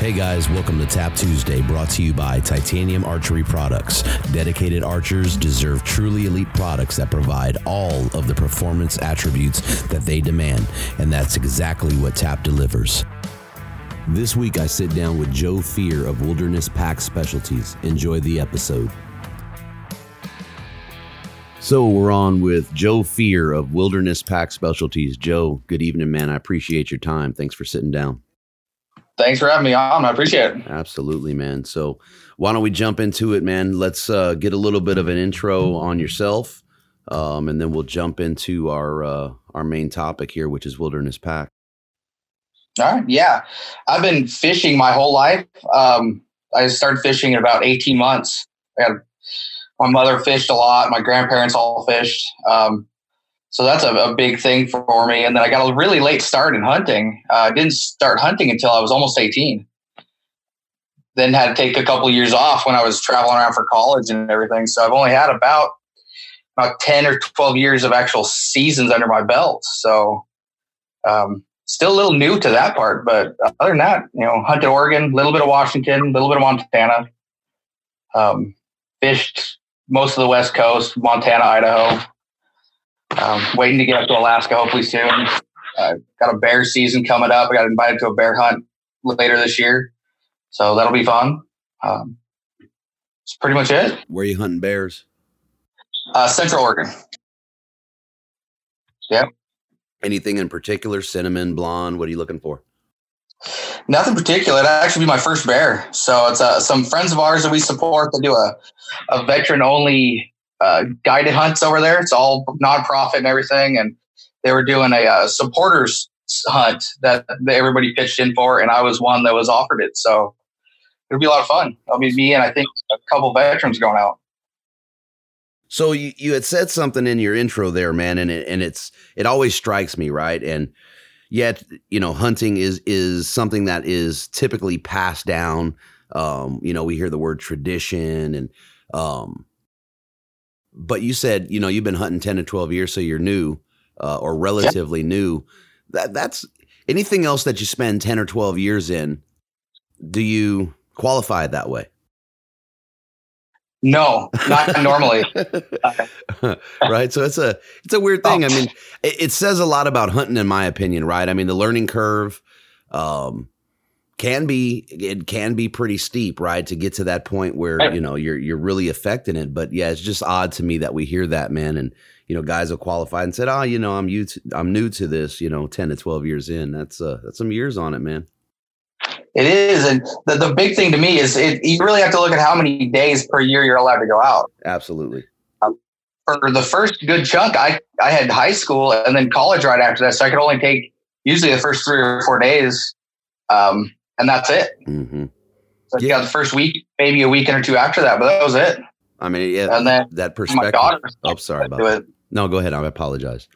Hey guys, welcome to Tap Tuesday, brought to you by Titanium Archery Products. Dedicated archers deserve truly elite products that provide all of the performance attributes that they demand, and that's exactly what Tap delivers. This week, I sit down with Joe Fear of Wilderness Pack Specialties. Enjoy the episode. So, we're on with Joe Fear of Wilderness Pack Specialties. Joe, good evening, man. I appreciate your time. Thanks for sitting down. Thanks for having me on. I appreciate it. Absolutely, man. So, why don't we jump into it, man? Let's uh, get a little bit of an intro on yourself, um, and then we'll jump into our uh, our main topic here, which is wilderness pack. All right. Yeah, I've been fishing my whole life. Um, I started fishing in about eighteen months. Had, my mother fished a lot. My grandparents all fished. Um, so that's a, a, big thing for me. And then I got a really late start in hunting. Uh, I didn't start hunting until I was almost 18. Then had to take a couple of years off when I was traveling around for college and everything. So I've only had about about 10 or 12 years of actual seasons under my belt. So um, still a little new to that part. But other than that, you know, hunted Oregon, a little bit of Washington, a little bit of Montana. Um, fished most of the West Coast, Montana, Idaho um, waiting to get up to Alaska hopefully soon. Uh, got a bear season coming up. I got invited to a bear hunt later this year, so that'll be fun. Um, that's pretty much it. Where are you hunting bears? Uh, Central Oregon. Yep. Anything in particular? Cinnamon, blonde? What are you looking for? Nothing particular. That actually be my first bear. So it's uh, some friends of ours that we support that do a, a veteran only uh, guided hunts over there. It's all nonprofit and everything. And they were doing a uh, supporters hunt that, everybody pitched in for, and I was one that was offered it. So it'll be a lot of fun. I'll be me and I think a couple veterans going out. So you, you had said something in your intro there, man, and it, and it's it always strikes me, right? And yet, you know, hunting is is something that is typically passed down. Um, you know, we hear the word tradition and um, but you said you know you've been hunting 10 to 12 years so you're new uh, or relatively new. That that's anything else that you spend 10 or 12 years in do you qualify that way? No not normally. Right? So it's a it's a weird thing. Oh. i mean it, it, says a lot about hunting in my opinion right? I mean the learning curve um can be it can be pretty steep, right? To get to that point where you know you're you're really affecting it. But yeah, it's just odd to me that we hear that, man. And you know, guys have qualified and said, "Oh, you know, I'm new to, I'm new to this." You know, ten to twelve years in, that's uh that's some years on it, man. It is, and the, the big thing to me is it, you really have to look at how many days per year you're allowed to go out. Absolutely. Um, for the first good chunk, I I had high school and then college right after that, so I could only take usually the first three or four days, um, and that's it. hmm So you got the first week, maybe a weekend or two after that, but that was it. I mean, yeah, And then that my perspective. daughter Oh, sorry about that. it. No, go ahead. I apologize.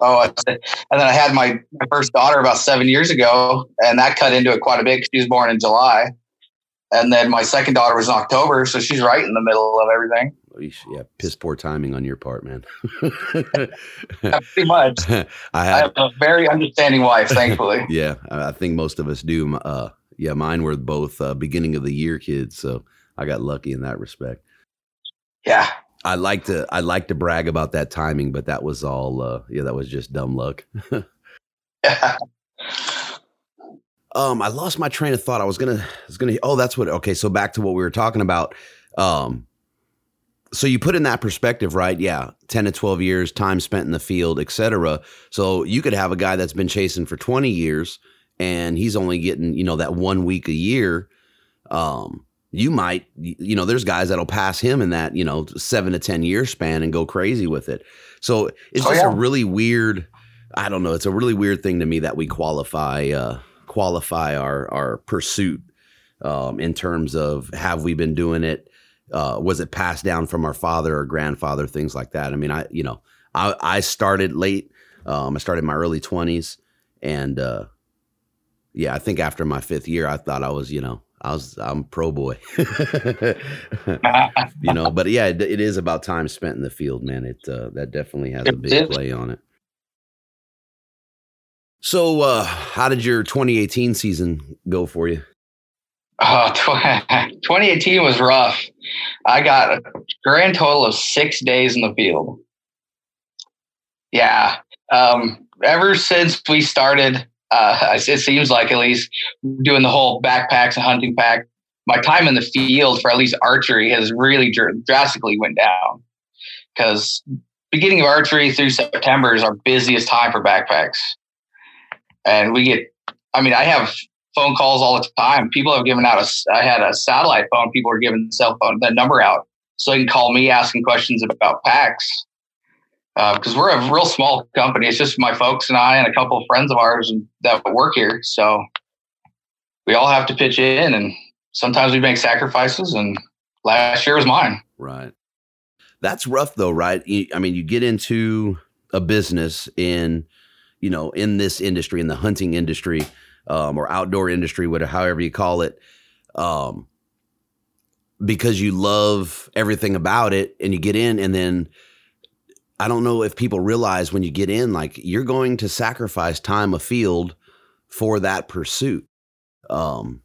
Oh, I said- and then I had my, my first daughter about seven years ago, and that cut into it quite a bit. She was born in July, and then my second daughter was in October, so she's right in the middle of everything. Yeah, piss poor timing on your part, man. Pretty much. I I have a very understanding wife, thankfully. yeah, I I think most of us do. Uh, yeah, mine were both uh, beginning of the year kids, so I got lucky in that respect. yeah, I like to I like to brag about that timing, but that was all. Uh, yeah, that was just dumb luck. yeah. Um, I lost my train of thought. I was gonna, I was gonna. Oh, that's what. Okay, so back to what we were talking about. Um, so you put in that perspective, right? Yeah, ten to twelve years, time spent in the field, etc. So you could have a guy that's been chasing for twenty years, and he's only getting, you know, that one week a year. Um, you might, you know, there's guys that'll pass him in that, you know, seven to ten year span and go crazy with it. So it's Oh, just yeah. a really weird. I don't know. It's a really weird thing to me that we qualify uh, qualify our our pursuit um, in terms of have we been doing it? Uh, was it passed down from our father or grandfather? Things like that. I mean, I you know, I I started late. Um, I started in my early twenties, and uh, yeah, I think after my fifth year, I thought I was you know I was I'm pro boy. you know, but yeah, it, it is about time spent in the field, man. It uh, that definitely has a big play on it. So, uh, how did your 2018 season go for you? Oh, 2018 was rough. I got a grand total of six days in the field. Yeah. Um, ever since we started, uh, it seems like at least doing the whole backpacks and hunting pack, my time in the field for at least archery has really dr- drastically went down. Because beginning of archery through September is our busiest time for backpacks, and we get. I mean, I have phone calls all the time. People have given out a, I had a satellite phone. People are giving the cell phone the number out so they can call me asking questions about packs. Because uh, we're a real small company. It's just my folks and I and a couple of friends of ours that work here. So we all have to pitch in, and sometimes we make sacrifices. And last year was mine. Right. That's rough though, right? I mean, you get into a business in, you know, in this industry, in the hunting industry, um, or outdoor industry, whatever, however you call it, um, because you love everything about it, and you get in, and then I don't know if people realize when you get in, like you're going to sacrifice time afield for that pursuit. Um,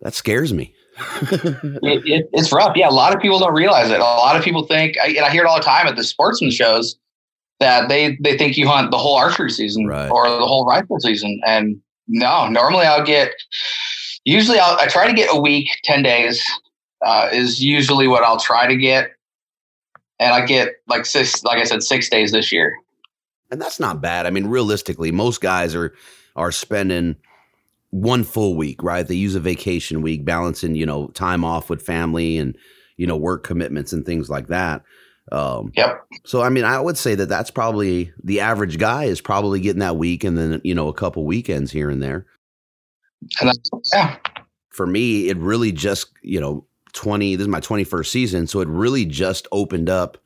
that scares me. it, it, it's rough. Yeah, a lot of people don't realize it. A lot of people think, I, and I hear it all the time at the sportsman shows, that they they think you hunt the whole archery season Right. or the whole rifle season, and no. Normally, I'll get. Usually, I'll, I try to get a week, ten days uh, is usually what I'll try to get, and I get like six, like I said, six days this year. and that's not bad. I mean, realistically, most guys are are spending one full week, right? They use a vacation week, balancing you know time off with family and you know work commitments and things like that. Um, Yep. so, I mean, I would say that that's probably the average guy is probably getting that week and then you know a couple weekends here and there. And that's, yeah, For me, it really just you know twenty. This is my twenty first season, so it really just opened up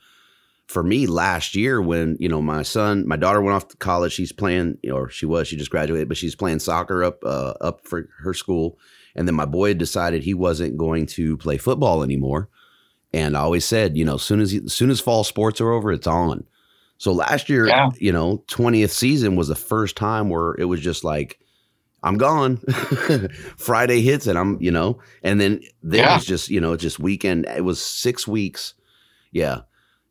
for me last year when you know my son my daughter went off to college she's playing or she was she just graduated but she's playing soccer up uh, up for her school and then my boy had decided he wasn't going to play football anymore and i always said you know soon as soon as fall sports are over it's on. So last year Yeah. you know 20th season was the first time where it was just like i'm gone. Friday hits and i'm you know and then there Yeah. was just you know just weekend it was six weeks. Yeah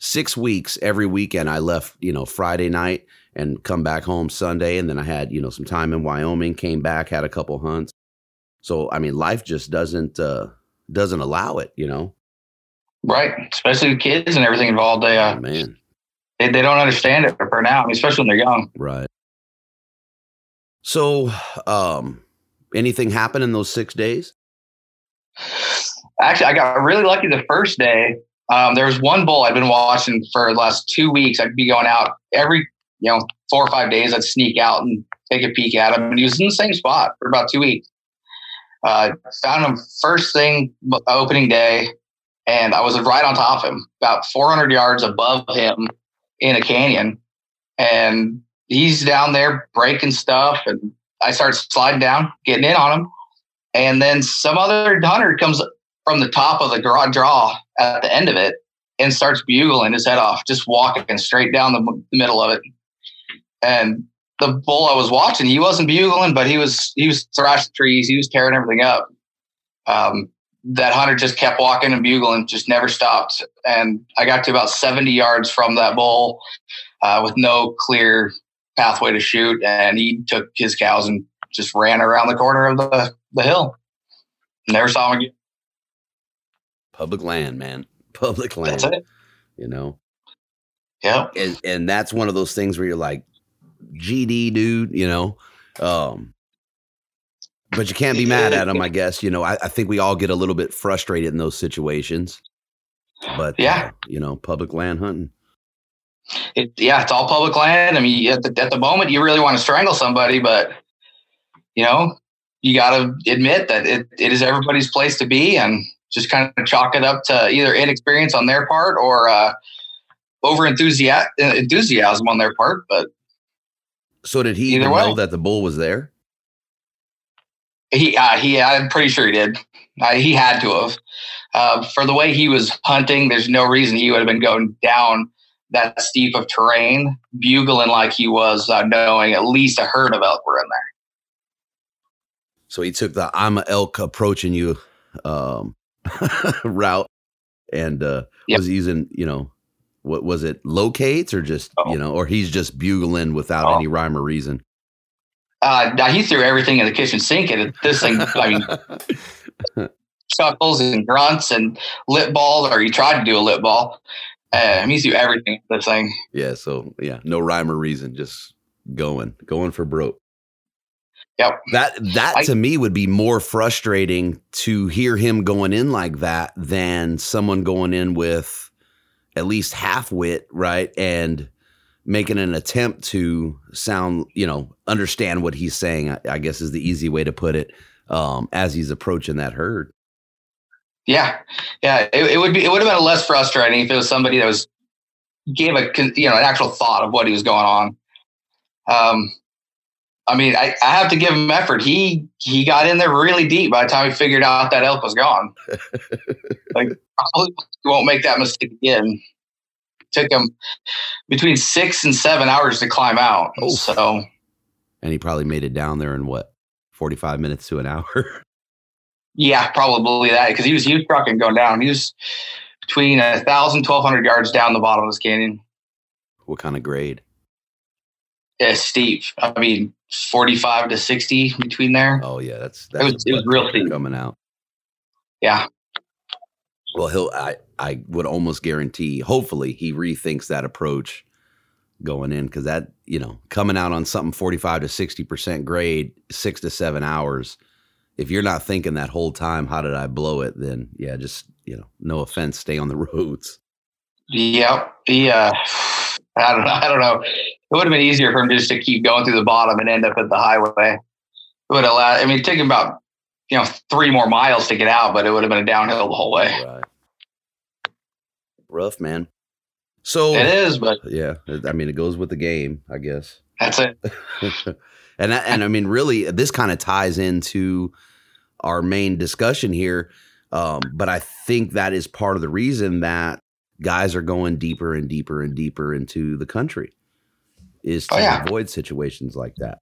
six weeks every weekend i left you know friday night and come back home sunday. And then i had you know some time in wyoming came back had a couple hunts. So i mean life just doesn't uh doesn't allow it you know right. Especially with kids and everything involved. They uh, man they, they don't understand it for now, I mean, especially when they're young. right so um anything happen in those six days Actually, I got really lucky the first day. Um, there was one bull I'd been watching for the last two weeks. I'd be going out every, you know, four or five days. I'd sneak out and take a peek at him. And he was in the same spot for about two weeks. Uh, found him first thing opening day, and I was right on top of him, about 400 yards above him in a canyon. And he's down there breaking stuff, and I start sliding down, getting in on him. And then some other hunter comes from the top of the draw at the end of it and starts bugling his head off, just walking straight down the, middle of it. And the bull I was watching, he wasn't bugling, but he was he was thrashing trees, he was tearing everything up. Um, that hunter just kept walking and bugling, just never stopped. And I got to about 70 yards from that bull uh, with no clear pathway to shoot, and he took his cows and just ran around the corner of the, the hill. Never saw him again. Public land, man. Public land. That's it. You know? Yeah. And and that's one of those things where you're like, GD dude, you know. Um but you can't be mad at him, I guess. You know, I, I think we all get a little bit frustrated in those situations. But yeah, uh, you know, public land hunting. It, yeah, it's all public land. I mean, at the, at the moment, you really want to strangle somebody, but you know, you got to admit that it, it is everybody's place to be, and just kind of chalk it up to either inexperience on their part or uh, over enthusiasm enthusiasm on their part. But so, did he even know that the bull was there? He, uh, he, I'm pretty sure he did. Uh, he had to have. Uh, for the way he was hunting, there's no reason he would have been going down that steep of terrain, bugling like he was, uh, knowing at least a herd of elk were in there. So he took the I'm a elk approaching you um, route and uh, yep. was using, you know, what was it, locates or just, oh. you know, or he's just bugling without oh. any rhyme or reason? Uh, he threw everything in the kitchen sink and this thing, I mean, chuckles and grunts and lip balls, or he tried to do a lip ball. Uh, he threw everything this thing. Yeah. So, yeah, no rhyme or reason, just going, going for broke. Yep. That that I, to me would be more frustrating to hear him going in like that than someone going in with at least half wit, right? And making an attempt to sound, you know, understand what he's saying, I, I guess is the easy way to put it, um, as he's approaching that herd. Yeah. Yeah. It, it would be, it would have been less frustrating if it was somebody that was, gave a, you know, an actual thought of what he was going on. Um, I mean, I, I have to give him effort. He he got in there really deep by the time he figured out that elk was gone. like probably won't make that mistake again. Took him between six and seven hours to climb out. Oh. So, and he probably made it down there in what forty five minutes to an hour. yeah, probably that because he was he was trucking going down. He was between a thousand, twelve hundred yards down the bottom of this canyon. What kind of grade? Yeah, steep. I mean, 45 to 60 between there. Oh yeah, that's that it was, it was real steep coming out. Yeah. Well, he'll I I would almost guarantee hopefully he rethinks that approach going in cuz that, you know, coming out on something 45 to 60% grade, 6 to 7 hours. If you're not thinking that whole time how did I blow it, then yeah, just, you know, no offense, stay on the roads. Yep. Yeah. Uh, I don't know. I don't know it would have been easier for him just to keep going through the bottom and end up at the highway. It would allow. I mean, it took him about you know three more miles to get out, but it would have been a downhill the whole way. Right. Rough, man. So it is, but yeah, I mean, it goes with the game, I guess. That's it. and and I mean, really, this kind of ties into our main discussion here. Um, but I think that is part of the reason that guys are going deeper and deeper and deeper into the country is oh, to oh, yeah. avoid situations like that.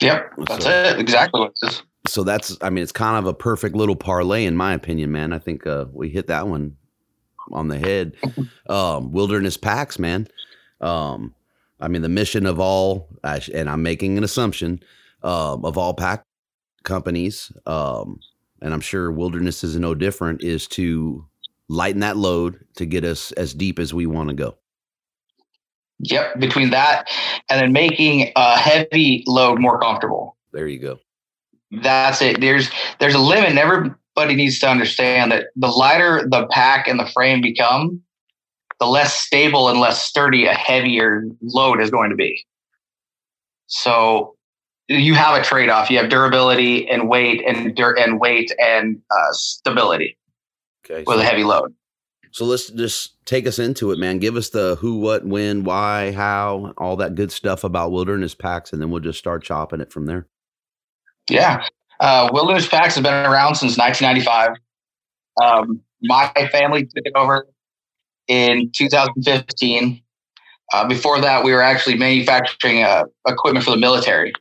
Yep, that's so, it. Exactly what it is. So that's, I mean, it's kind of a perfect little parlay, in my opinion, man. I think uh, we hit that one on the head. um, wilderness packs, man. Um, I mean, the mission of all, and I'm making an assumption um, of all pack companies, um, and I'm sure wilderness is no different, is to lighten that load to get us as deep as we want to go. Yep, between that and then making a heavy load more comfortable. There you go. That's it. There's there's a limit. Everybody needs to understand that the lighter the pack and the frame become, the less stable and less sturdy a heavier load is going to be. So you have a trade off. You have durability and weight and dur- and weight and uh, stability Okay. with So, a heavy load. so let's just take us into it, man. Give us the who, what, when, why, how, all that good stuff about wilderness packs, and then we'll just start chopping it from there. Yeah. Uh, Wilderness Packs have been around since 1995. Um, my family took it over in 2015. Uh, before that, we were actually manufacturing uh, equipment for the military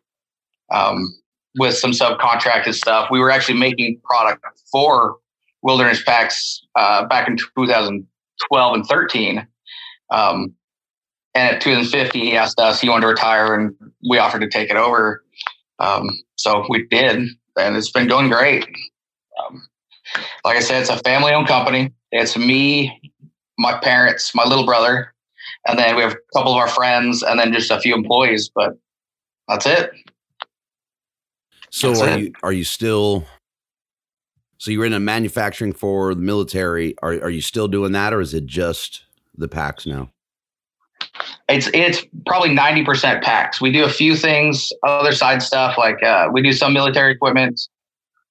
um, with some subcontracted stuff. We were actually making product for Wilderness Packs uh, back in 2012 and 13. Um, and at 2015, he asked us, he wanted to retire, and we offered to take it over. Um, so we did, and it's been going great. Um, like I said, it's a family owned company. It's me, my parents, my little brother, and then we have a couple of our friends, and then just a few employees. But that's it. So That's are it. you are you still? So you're in a manufacturing for the military. Are are you still doing that, or is it just the packs now? It's it's probably ninety percent packs. We do a few things, other side stuff like uh, we do some military equipment.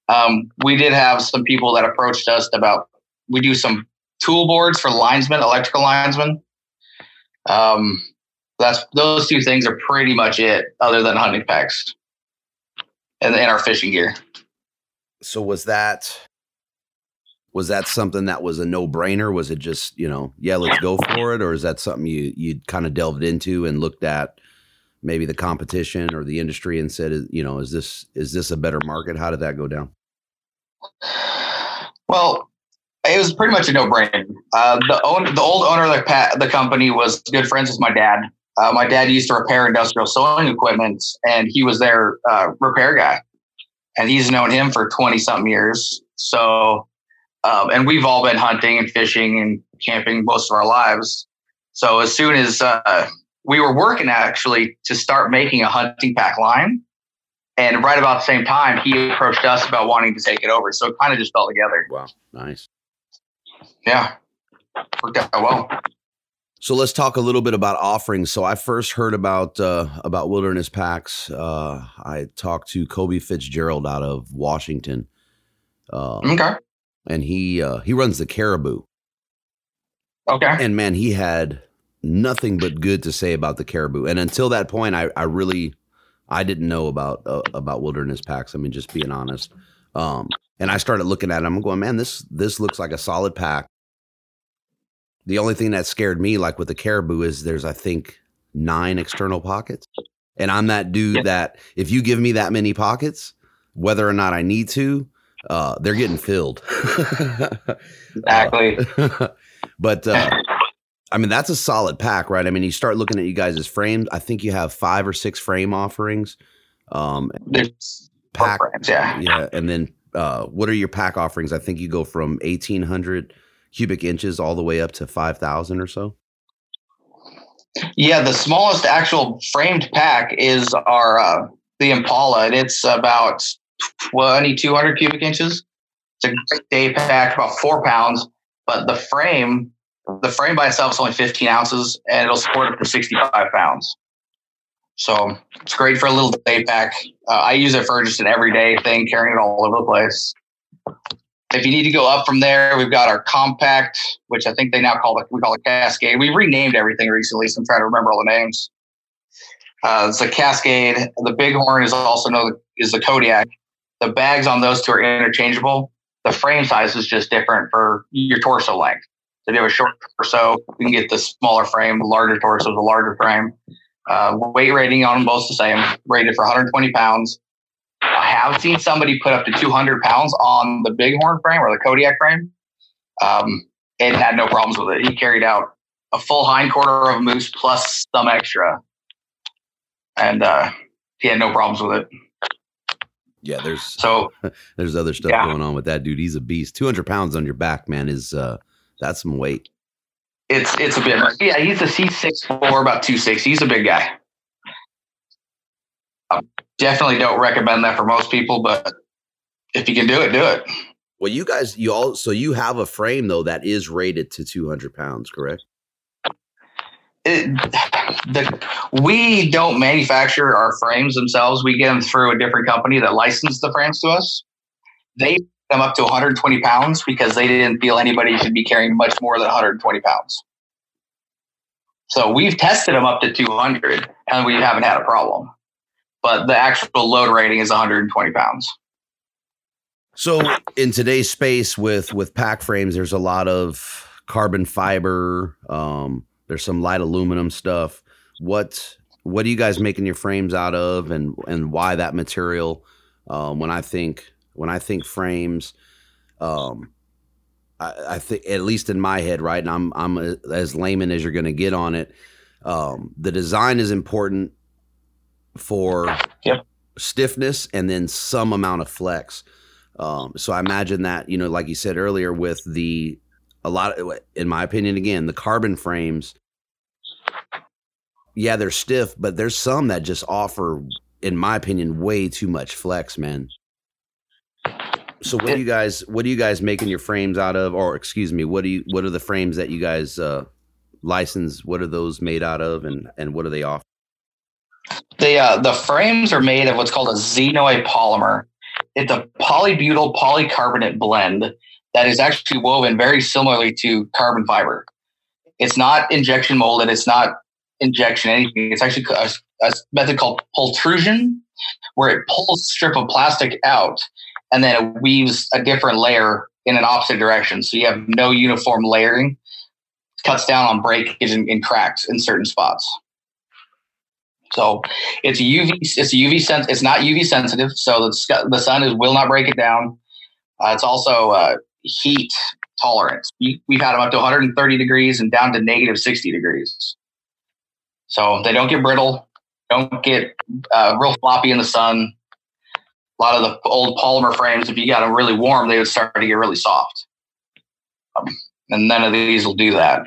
Um, we did have some people that approached us about we do some tool boards for linesmen, electrical linesmen. Um, that's those two things are pretty much it, other than hunting packs and, and our fishing gear. So was that was that something that was a no brainer? Was it just you know yeah let's go for it, or is that something you you kind of delved into and looked at maybe the competition or the industry and said you know is this is this a better market? How did that go down? Well, it was pretty much a no-brainer. Uh, the own, the old owner of the, the company was good friends with my dad. Uh, my dad used to repair industrial sewing equipment, and he was their uh, repair guy. And he's known him for twenty something years. So, um, and we've all been hunting and fishing and camping most of our lives. So as soon as uh, we were working actually to start making a hunting pack line, and right about the same time, he approached us about wanting to take it over. So it kind of just fell together. Wow, nice. Yeah. Worked out well. So let's talk a little bit about offerings. So I first heard about uh, about wilderness packs. Uh, I talked to Kobe Fitzgerald out of Washington, uh, Okay. And he uh, he runs the Caribou. Okay. And man, he had nothing but good to say about the Caribou. And until that point, I, I really I didn't know about uh, about wilderness packs. I mean, just being honest. Um, and I started looking at it. I'm going, man, this this looks like a solid pack. The only thing that scared me, like with the Caribou, is there's I think nine external pockets, and I'm that dude Yeah. that if you give me that many pockets, whether or not I need to, uh, they're getting filled. Exactly. but uh, I mean, that's a solid pack, right? I mean, you start looking at you guys' frames. I think you have five or six frame offerings. Um, There's pack, programs, yeah. yeah, and then uh, what are your pack offerings? I think you go from eighteen hundred cubic inches all the way up to five thousand or so. Yeah, the smallest actual framed pack is our uh, the Impala, and it's about 2,200 cubic inches. It's a great day pack, about four pounds, but the frame, the frame by itself is only 15 ounces, and it'll support up to 65 pounds. So it's great for a little day pack. Uh, I use it for just an everyday thing, carrying it all over the place. If you need to go up from there, we've got our compact, which I think they now call it we call it Cascade. We renamed everything recently, so I'm trying to remember all the names. Uh, it's a Cascade. The Bighorn is also known is the Kodiak. The bags on those two are interchangeable. The frame size is just different for your torso length. So if you have a short torso, you can get the smaller frame. The larger torso, the larger frame. Uh, weight rating on them both the same, rated for 120 pounds. I have seen somebody put up to 200 pounds on the Bighorn frame or the Kodiak frame, um, and had no problems with it. He carried out a full hind quarter of a moose plus some extra, and uh, he had no problems with it. Yeah, there's So there's other stuff Yeah. going on with that dude. He's a beast. Two hundred pounds on your back, man, is uh, that's some weight. it's it's a bit. Yeah, he's a C six four, about two six. He's a big guy. Um, definitely don't recommend that for most people, but if you can do it, do it. Well, you guys, you all, so you have a frame though that is rated to 200 pounds, correct? The, we don't manufacture our frames themselves. We get them through a different company that licensed the frames to us. They them up to 120 pounds because they didn't feel anybody should be carrying much more than 120 pounds. So we've tested them up to 200 and we haven't had a problem. But the actual load rating is 120 pounds. So in today's space with with pack frames, there's a lot of carbon fiber. Um, there's some light aluminum stuff. What what are you guys making your frames out of, and and why that material? Um, when I think when I think frames, um, I, I think at least in my head, right, and I'm I'm a, as layman as you're going to get on it. Um, the design is important for yep. stiffness and then some amount of flex. Um, so I imagine that you know, like you said earlier, with the a lot, of, in my opinion, again, the carbon frames. Yeah, they're stiff, but there's some that just offer, in my opinion, way too much flex, man. So what do you guys what are you guys making your frames out of or excuse me what do you what are the frames that you guys uh license what are those made out of and and what are they off the uh, the frames are made of what's called a Xenoy polymer it's a polybutyl polycarbonate blend that is actually woven very similarly to carbon fiber it's not injection molded it's not injection anything it's actually a, a method called pultrusion where it pulls a strip of plastic out and then it weaves a different layer in an opposite direction. So you have no uniform layering, cuts down on breakage and, and cracks in certain spots. So it's UV. It's UV sense. It's not UV sensitive, so the the sun is will not break it down. Uh, it's also uh, heat tolerance. We, we've had them up to 130 degrees and down to negative 60 degrees. So they don't get brittle, don't get uh, real floppy in the sun a lot of the old polymer frames, if you got them really warm, they would start to get really soft. Um, and none of these will do that.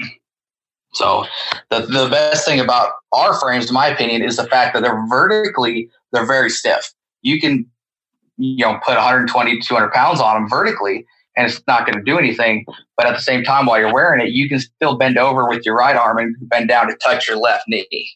So the, the best thing about our frames, in my opinion, is the fact that they're vertically, they're very stiff. You can, you know, put 120, 200 pounds on them vertically and it's not going to do anything. But at the same time, while you're wearing it, you can still bend over with your right arm and bend down to touch your left knee.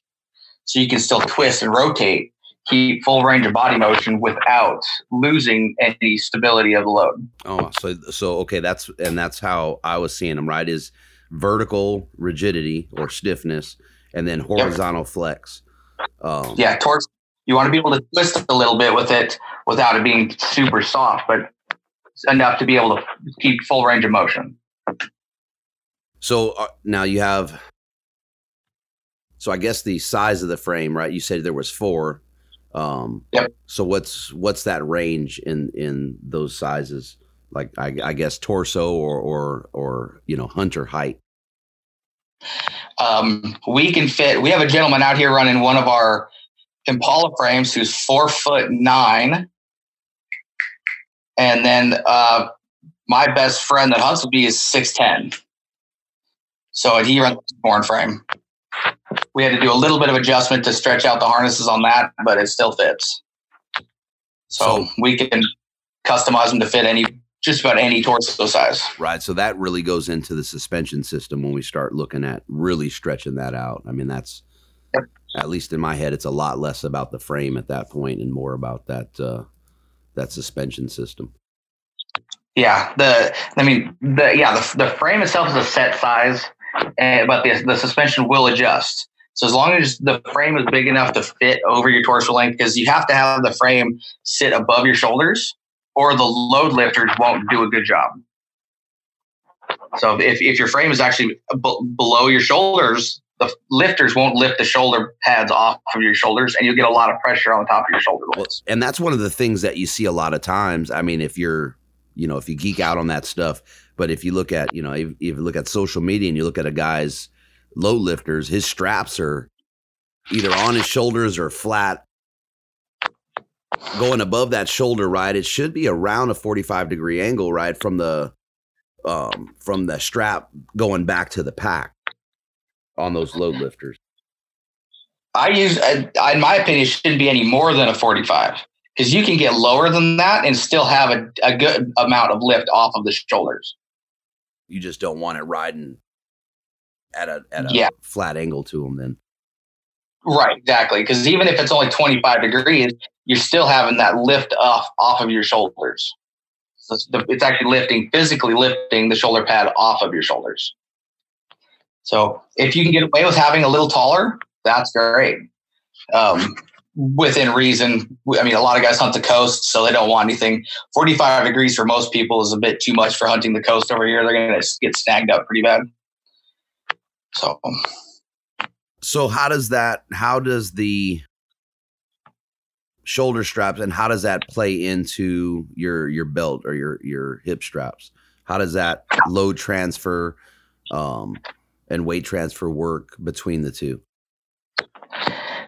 So you can still twist and rotate keep full range of body motion without losing any stability of the load. Oh, so so okay, that's and that's how I was seeing them. Right, is vertical rigidity or stiffness, and then horizontal yep. flex. Um, yeah, towards you want to be able to twist a little bit with it without it being super soft, but enough to be able to keep full range of motion. So uh, now you have. So I guess the size of the frame, right? You said there was four. Um, yep. So what's what's that range in in those sizes? Like I, I guess torso or or or you know hunter height. Um, we can fit. We have a gentleman out here running one of our Impala frames who's four foot nine, and then uh, my best friend that hunts with me is six ten. So he runs a born frame we had to do a little bit of adjustment to stretch out the harnesses on that, but it still fits. So, so we can customize them to fit any just about any torso size. Right. So that really goes into the suspension system when we start looking at really stretching that out. I mean, that's yep. at least in my head, it's a lot less about the frame at that point and more about that uh, that suspension system. Yeah. The I mean the yeah the the frame itself is a set size, and, but the the suspension will adjust. So as long as the frame is big enough to fit over your torso length, because you have to have the frame sit above your shoulders, or the load lifters won't do a good job. So if, if your frame is actually b- below your shoulders, the lifters won't lift the shoulder pads off of your shoulders, and you'll get a lot of pressure on the top of your shoulder blades. And that's one of the things that you see a lot of times. I mean, if you're, you know, if you geek out on that stuff, but if you look at, you know, if, if you look at social media and you look at a guy's low lifters, his straps are either on his shoulders or flat going above that shoulder right it should be around a 45 degree angle right from the um from the strap going back to the pack on those load lifters i use in my opinion shouldn't be any more than a 45 because you can get lower than that and still have a, a good amount of lift off of the shoulders you just don't want it riding at a at a Yeah. flat angle to them. Then Right, exactly. Because even if it's only 25 degrees, you're still having that lift off off of your shoulders. So it's, the, it's actually lifting, physically lifting the shoulder pad off of your shoulders. So if you can get away with having a little taller, that's great. Um, within reason, I mean, a lot of guys hunt the coast, so they don't want anything. 45 degrees for most people is a bit too much for hunting the coast over here. They're going to get snagged up pretty bad. So So how does that how does the shoulder straps and how does that play into your your belt or your your hip straps? How does that load transfer um and weight transfer work between the two?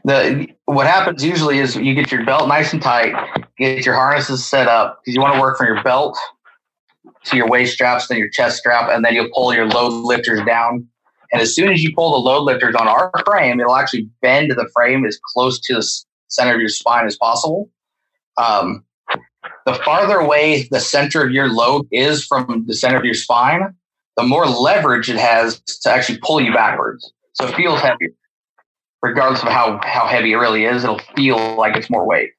the what happens usually is you get your belt nice and tight, get your harnesses set up because you want to work from your belt to your waist straps, then your chest strap, and then you'll pull your load lifters down. And as soon as you pull the load lifters on our frame, it'll actually bend the frame as close to the center of your spine as possible. Um, the farther away the center of your load is from the center of your spine, the more leverage it has to actually pull you backwards. So it feels heavier regardless of how how heavy it really is, it'll feel like it's more weight.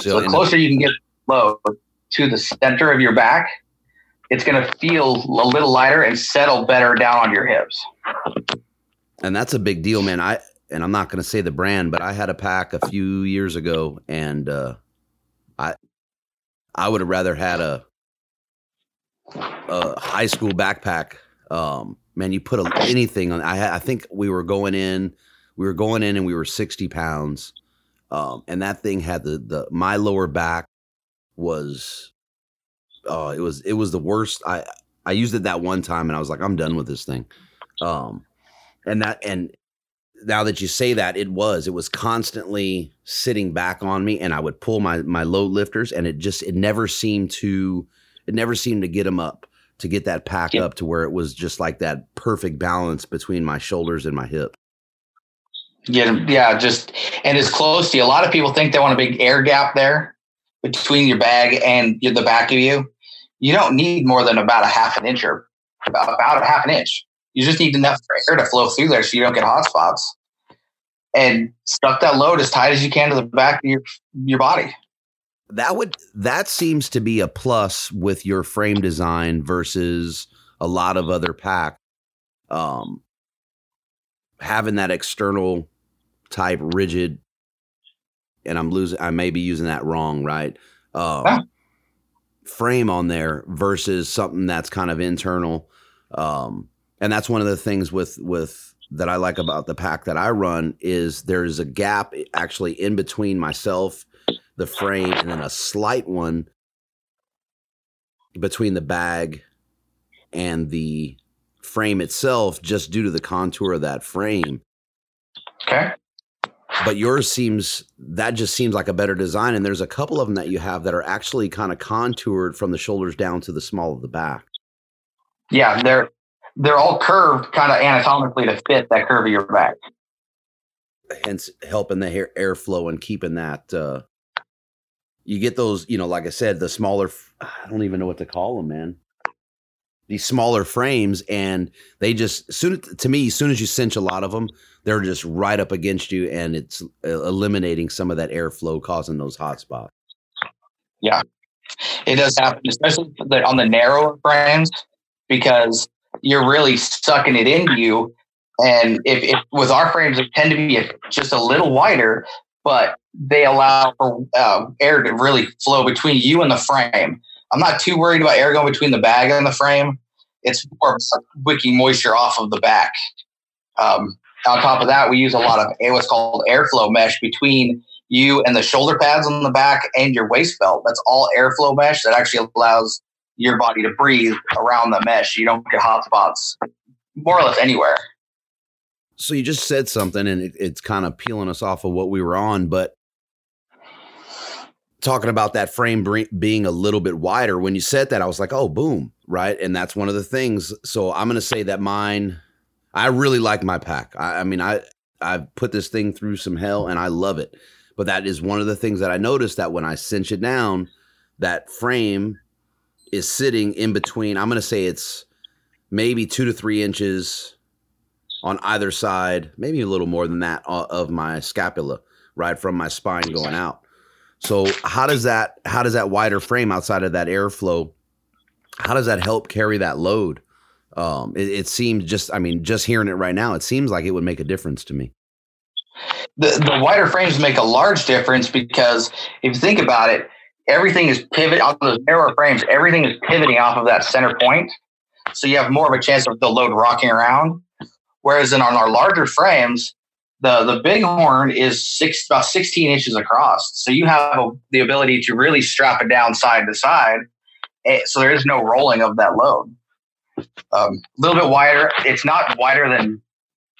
So the closer you can get low to the center of your back, it's going to feel a little lighter and settle better down on your hips. and that's a big deal, man. I and I'm not going to say the brand, but I had a pack a few years ago, and uh, I I would have rather had a a high school backpack. Um, man, you put a, anything on. I I think we were going in, we were going in, and we were 60 pounds, um, and that thing had the the my lower back was, oh, it was it was the worst. I I used it that one time, and I was like, I'm done with this thing. Um, and that and now that you say that it was it was constantly sitting back on me and i would pull my my load lifters and it just it never seemed to it never seemed to get them up to get that pack Yeah. up to where it was just like that perfect balance between my shoulders and my hip Yeah, yeah, just and as close to you. A lot of people think they want a big air gap there between your bag and the back of you. You don't need more than about a half an inch or about, about a half an inch. You just need enough air to flow through there so you don't get hot spots. And stuff that load as tight as you can to the back of your your body. That would that seems to be a plus with your frame design versus a lot of other pack um having that external type rigid and i'm losing i may be using that wrong right? Um Yeah. frame on there versus something that's kind of internal. Um and that's one of the things with with that i like about the pack that i run is there's a gap actually in between myself the frame and then a slight one between the bag and the frame itself just due to the contour of that frame Okay. but yours seems that just seems like a better design and there's a couple of them that you have that are actually kind of contoured from the shoulders down to the small of the back Yeah, they're they're all curved kind of anatomically to fit that curve of your back. hence helping the hair airflow and keeping that uh you get those you know like i said the smaller, I don't even know what to call them man these smaller frames and they just soon to me as soon as you cinch a lot of them they're just right up against you and it's eliminating some of that airflow causing those hot spots Yeah, It does happen, especially on the narrower frames, because you're really sucking it into you. And if, if with our frames, they tend to be just a little wider, but they allow for uh, air to really flow between you and the frame. I'm not too worried about air going between the bag and the frame. It's more wicking moisture off of the back. Um, on top of that, we use a lot of what's called airflow mesh between you and the shoulder pads on the back and your waist belt. That's all airflow mesh that actually allows your body to breathe around the mesh. You don't get hot spots more or less anywhere. so you just said something and it, it's kind of peeling us off of what we were on but talking about that frame being a little bit wider when you said that i was like oh boom right? And that's one of the things. So i'm going to say that mine i really like my pack. I, I mean i i've put this thing through some hell and i love it. But that is one of the things that i noticed that when i cinch it down that frame is sitting in between i'm going to say it's maybe two to three inches on either side, maybe a little more than that uh, of my scapula, right from my spine going out. So how does that how does that wider frame outside of that airflow? How does that help carry that load? Um, it, it seems just I mean just hearing it right now, it seems like it would make a difference to me. The the wider frames make a large difference because if you think about it, everything is pivot on those narrower frames. Everything is pivoting off of that center point, so you have more of a chance of the load rocking around. Whereas in on our larger frames, the the bighorn is six about 16 inches across. So you have a, the ability to really strap it down side to side. Eh, so there is no rolling of that load. Um, a little bit wider it's not wider than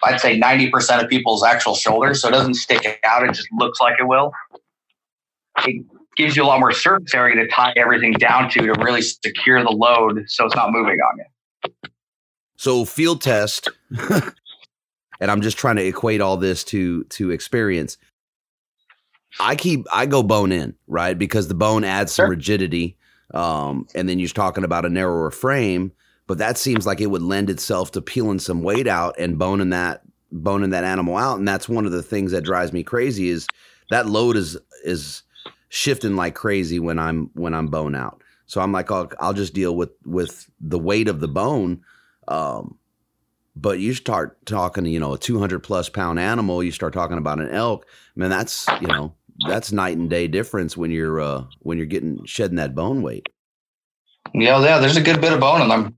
i'd say 90% of people's actual shoulders so it doesn't stick out it just looks like it will. It gives you a lot more surface area to tie everything down to to really secure the load so it's not moving on you. So field test and I'm just trying to equate all this to to experience. I keep I go bone in, right? Because the bone adds some rigidity. Um, and then you're talking about a narrower frame, but that seems like it would lend itself to peeling some weight out and boning that boning that animal out. And that's one of the things that drives me crazy is that load is is shifting like crazy when I'm when I'm bone out. So I'm like, I'll, I'll just deal with with the weight of the bone. Um, but you start talking, you know, a 200 plus pound animal, you start talking about an elk. man, that's, you know, that's night and day difference when you're, uh, when you're getting shedding that bone weight. Yeah. Yeah. There's a good bit of bone in them.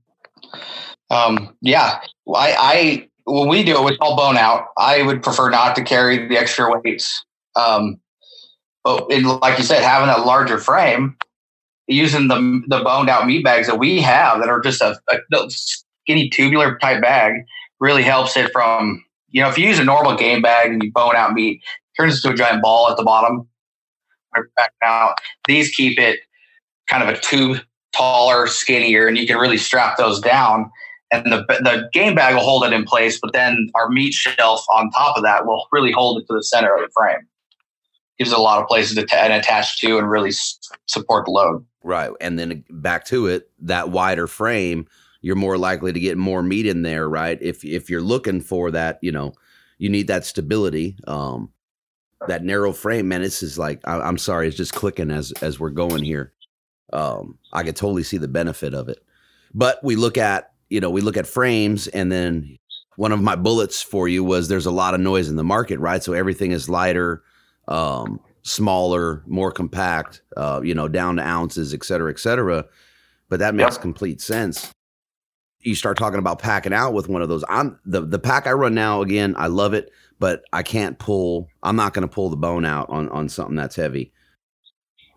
Um, yeah. I, I, when we do it, it's all bone out. I would prefer not to carry the extra weights. Um, but in, like you said, having a larger frame, using the the boned out meat bags that we have that are just a, a skinny tubular type bag really helps it from, you know, if you use a normal game bag and you bone out meat, turns into a giant ball at the bottom. Back out. These keep it kind of a tube taller, skinnier, and you can really strap those down. And the the game bag will hold it in place, but then our meat shelf on top of that will really hold it to the center of the frame. Gives a lot of places to t- attach to and really s- support the load. Right, and then back to it, that wider frame you're more likely to get more meat in there, right? If if you're looking for that, you know, you need that stability. Um, that narrow frame, man, this is like I, am sorry, it's just clicking as as we're going here. Um, I could totally see the benefit of it, but we look at you know we look at frames, and then one of my bullets for you was there's a lot of noise in the market, right? So everything is lighter, um, smaller, more compact, uh, you know, down to ounces, et cetera, et cetera. But that makes complete sense you start talking about packing out with one of those. I'm the the pack I run now. Again, I love it, but I can't pull. I'm not going to pull the bone out on on something that's heavy.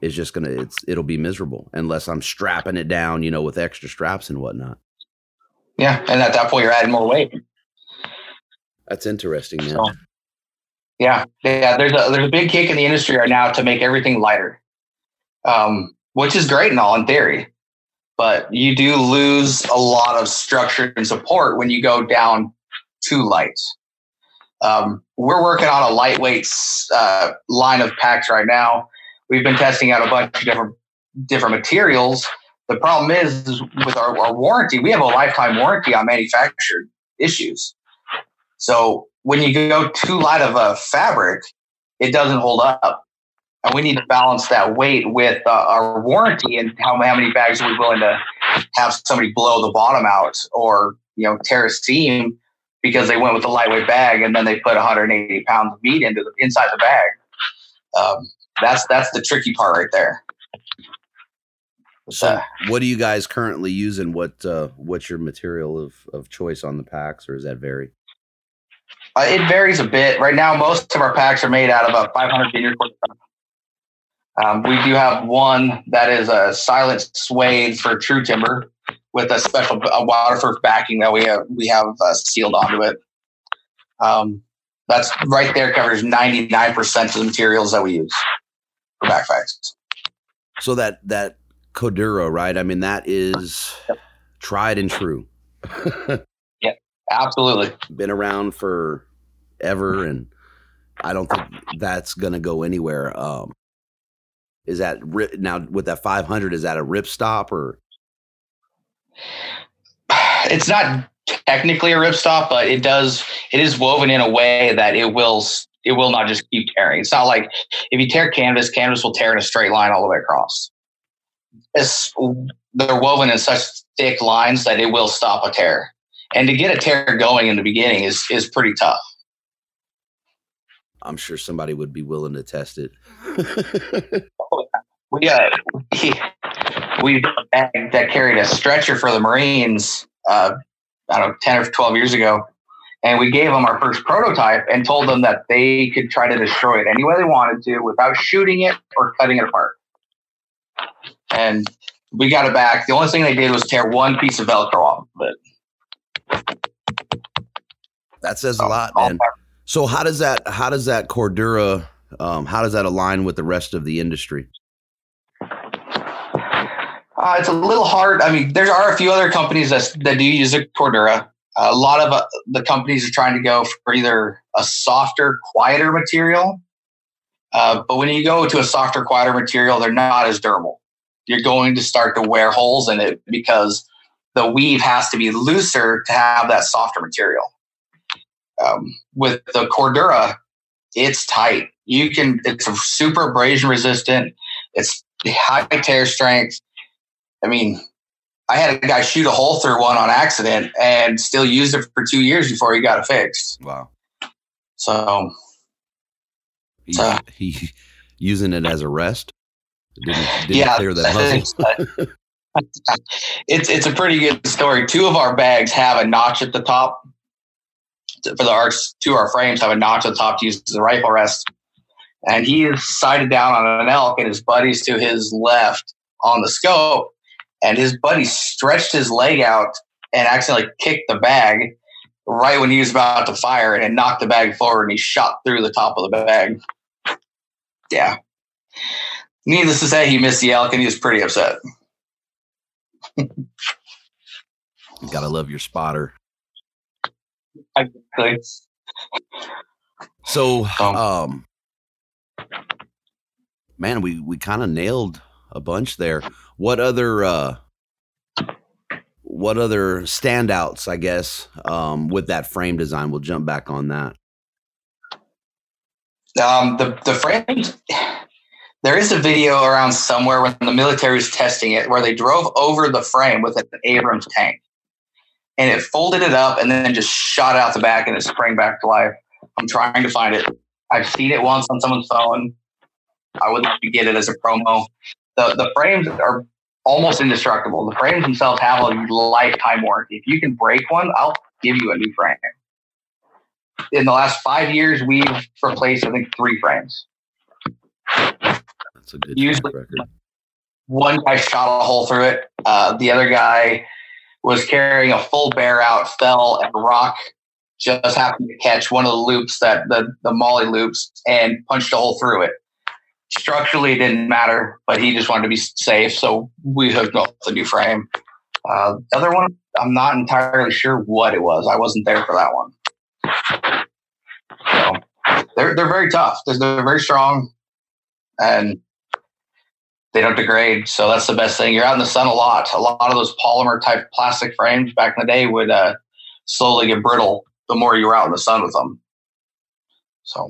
It's just gonna. It's it'll be miserable unless I'm strapping it down, you know, with extra straps and whatnot. Yeah, and at that point, you're adding more weight. That's interesting, man. So, yeah, yeah. There's a there's a big kick in the industry right now to make everything lighter, um, which is great and all in theory but you do lose a lot of structure and support when you go down too light. Um, we're working on a lightweight uh, line of packs right now. We've been testing out a bunch of different different materials. The problem is, is with our, our warranty, we have a lifetime warranty on manufactured issues. So when you go too light of a fabric, it doesn't hold up and we need to balance that weight with uh, our warranty and how, how many bags are we willing to have somebody blow the bottom out or you know tear a seam because they went with a lightweight bag and then they put 180 pounds of meat into the inside the bag. Um, that's that's the tricky part right there. So, uh, what are you guys currently using? What uh, what's your material of of choice on the packs, or does that vary? Uh, it varies a bit. Right now, most of our packs are made out of a 500 denier um, we do have one that is a silent suede for true timber with a special a waterproof backing that we have we have uh, sealed onto it. Um, that's right there covers ninety nine percent of the materials that we use for backpacks. So that that Cordura, right? I mean, that is yep. tried and true. yeah, absolutely. Been around for ever, and I don't think that's going to go anywhere. Um, is that now with that 500? Is that a rip stop or? It's not technically a rip stop but it does it is woven in a way that it will it will not just keep tearing. It's not like if you tear canvas, canvas will tear in a straight line all the way across. It's, they're woven in such thick lines that it will stop a tear. And to get a tear going in the beginning is is pretty tough. I'm sure somebody would be willing to test it. we uh, we bag that carried a stretcher for the Marines. Uh, I don't know, ten or twelve years ago, and we gave them our first prototype and told them that they could try to destroy it any way they wanted to without shooting it or cutting it apart. And we got it back. The only thing they did was tear one piece of Velcro off of it. That says a lot, man. So how does that how does that Cordura um, how does that align with the rest of the industry? Uh, it's a little hard. I mean, there are a few other companies that that do use a Cordura. a lot of uh, the companies are trying to go for either a softer, quieter material. Uh, but when you go to a softer, quieter material, they're not as durable. You're going to start to wear holes in it because the weave has to be looser to have that softer material. Um, with the Cordura, it's tight. You can, it's super abrasion resistant. It's high tear strength. I mean, I had a guy shoot a hole through one on accident and still used it for two years before he got it fixed. Wow. So, he, so he using it as a rest. Didn't, didn't yeah, clear that it's it's a pretty good story. Two of our bags have a notch at the top for the arcs. Two of our frames have a notch at the top to use as a rifle rest. And he is sighted down on an elk, and his buddies to his left on the scope. And his buddy stretched his leg out and accidentally kicked the bag right when he was about to fire it and knocked the bag forward and he shot through the top of the bag. Yeah. Needless to say, he missed the elk and he was pretty upset. you gotta love your spotter. Exactly. So, um, um man, we we kind of nailed a bunch there. What other uh what other standouts, I guess, um, with that frame design? We'll jump back on that. Um, the the frames. There is a video around somewhere when the military was testing it, where they drove over the frame with an Abrams tank, and it folded it up and then just shot out the back and it sprang back to life. I'm trying to find it. I've seen it once on someone's phone. I would like to get it as a promo. The the frames are almost indestructible. The frames themselves have a lifetime warranty. If you can break one, I'll give you a new frame. In the last five years, we've replaced I think three frames. That's a good Usually, record. One guy shot a hole through it. Uh, the other guy was carrying a full bear out, fell, and rock just happened to catch one of the loops that the the MOLLE loops and punched a hole through it. Structurally, it didn't matter, but he just wanted to be safe, so we hooked up the new frame. Uh, the other one, I'm not entirely sure what it was. I wasn't there for that one. So they're they're very tough. They're, they're very strong, and they don't degrade. So that's the best thing. You're out in the sun a lot. A lot of those polymer type plastic frames back in the day would uh, slowly get brittle the more you were out in the sun with them. So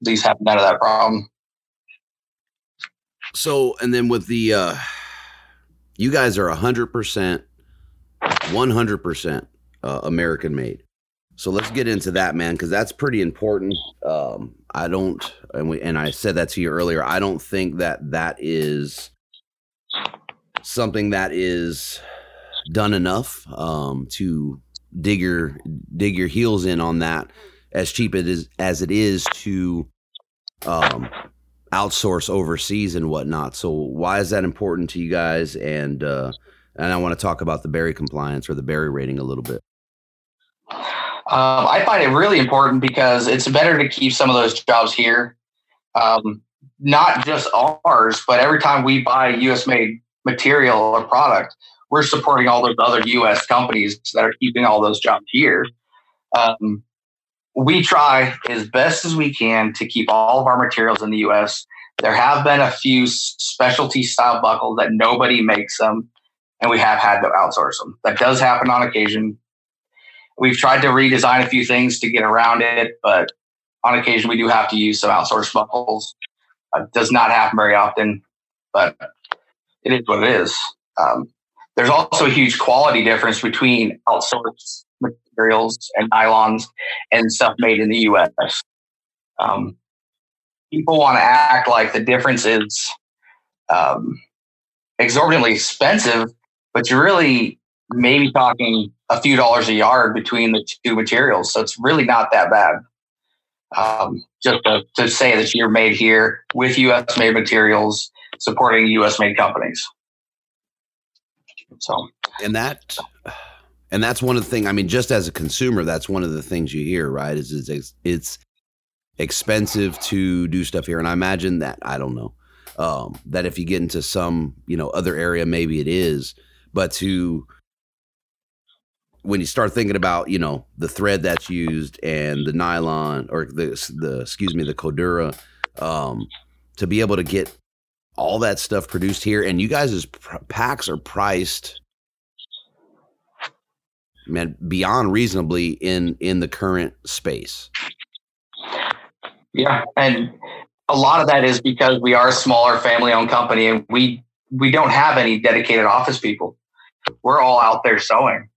these have none of that problem. So, and then with the, uh, you guys are 100%, 100% uh, American made. So let's get into that, man, because that's pretty important. Um, I don't, and we, and I said that to you earlier. I don't think that that is something that is done enough um, to dig your dig your heels in on that. As cheap it is as it is to um, outsource overseas and whatnot. So why is that important to you guys? And uh, and I want to talk about the Berry compliance or the Berry rating a little bit. Um, I find it really important because it's better to keep some of those jobs here. Um, not just ours, but every time we buy US made material or product, we're supporting all those other US companies that are keeping all those jobs here. Um, we try as best as we can to keep all of our materials in the US. There have been a few specialty style buckles that nobody makes them, and we have had to outsource them. That does happen on occasion We've tried to redesign a few things to get around it, but on occasion we do have to use some outsourced buckles. Uh, does not happen very often, but it is what it is. Um, there's also a huge quality difference between outsourced materials and nylons and stuff made in the U.S. Um, people want to act like the difference is um, exorbitantly expensive, but you're really maybe talking a few dollars a yard between the two materials. So it's really not that bad. Um, just to, to, say that you're made here with U.S. made materials, supporting U.S. made companies. So, and that, and that's one of the things. I mean, just as a consumer, that's one of the things you hear, right? Is it's it's expensive to do stuff here, and I imagine that I don't know um, that if you get into some you know other area, maybe it is, but to when you start thinking about you know the thread that's used and the nylon or the the excuse me the Cordura, um, to be able to get all that stuff produced here, and you guys' pr- packs are priced, man, beyond reasonably in in the current space. Yeah, and a lot of that is because we are a smaller family-owned company, and we we don't have any dedicated office people. We're all out there sewing.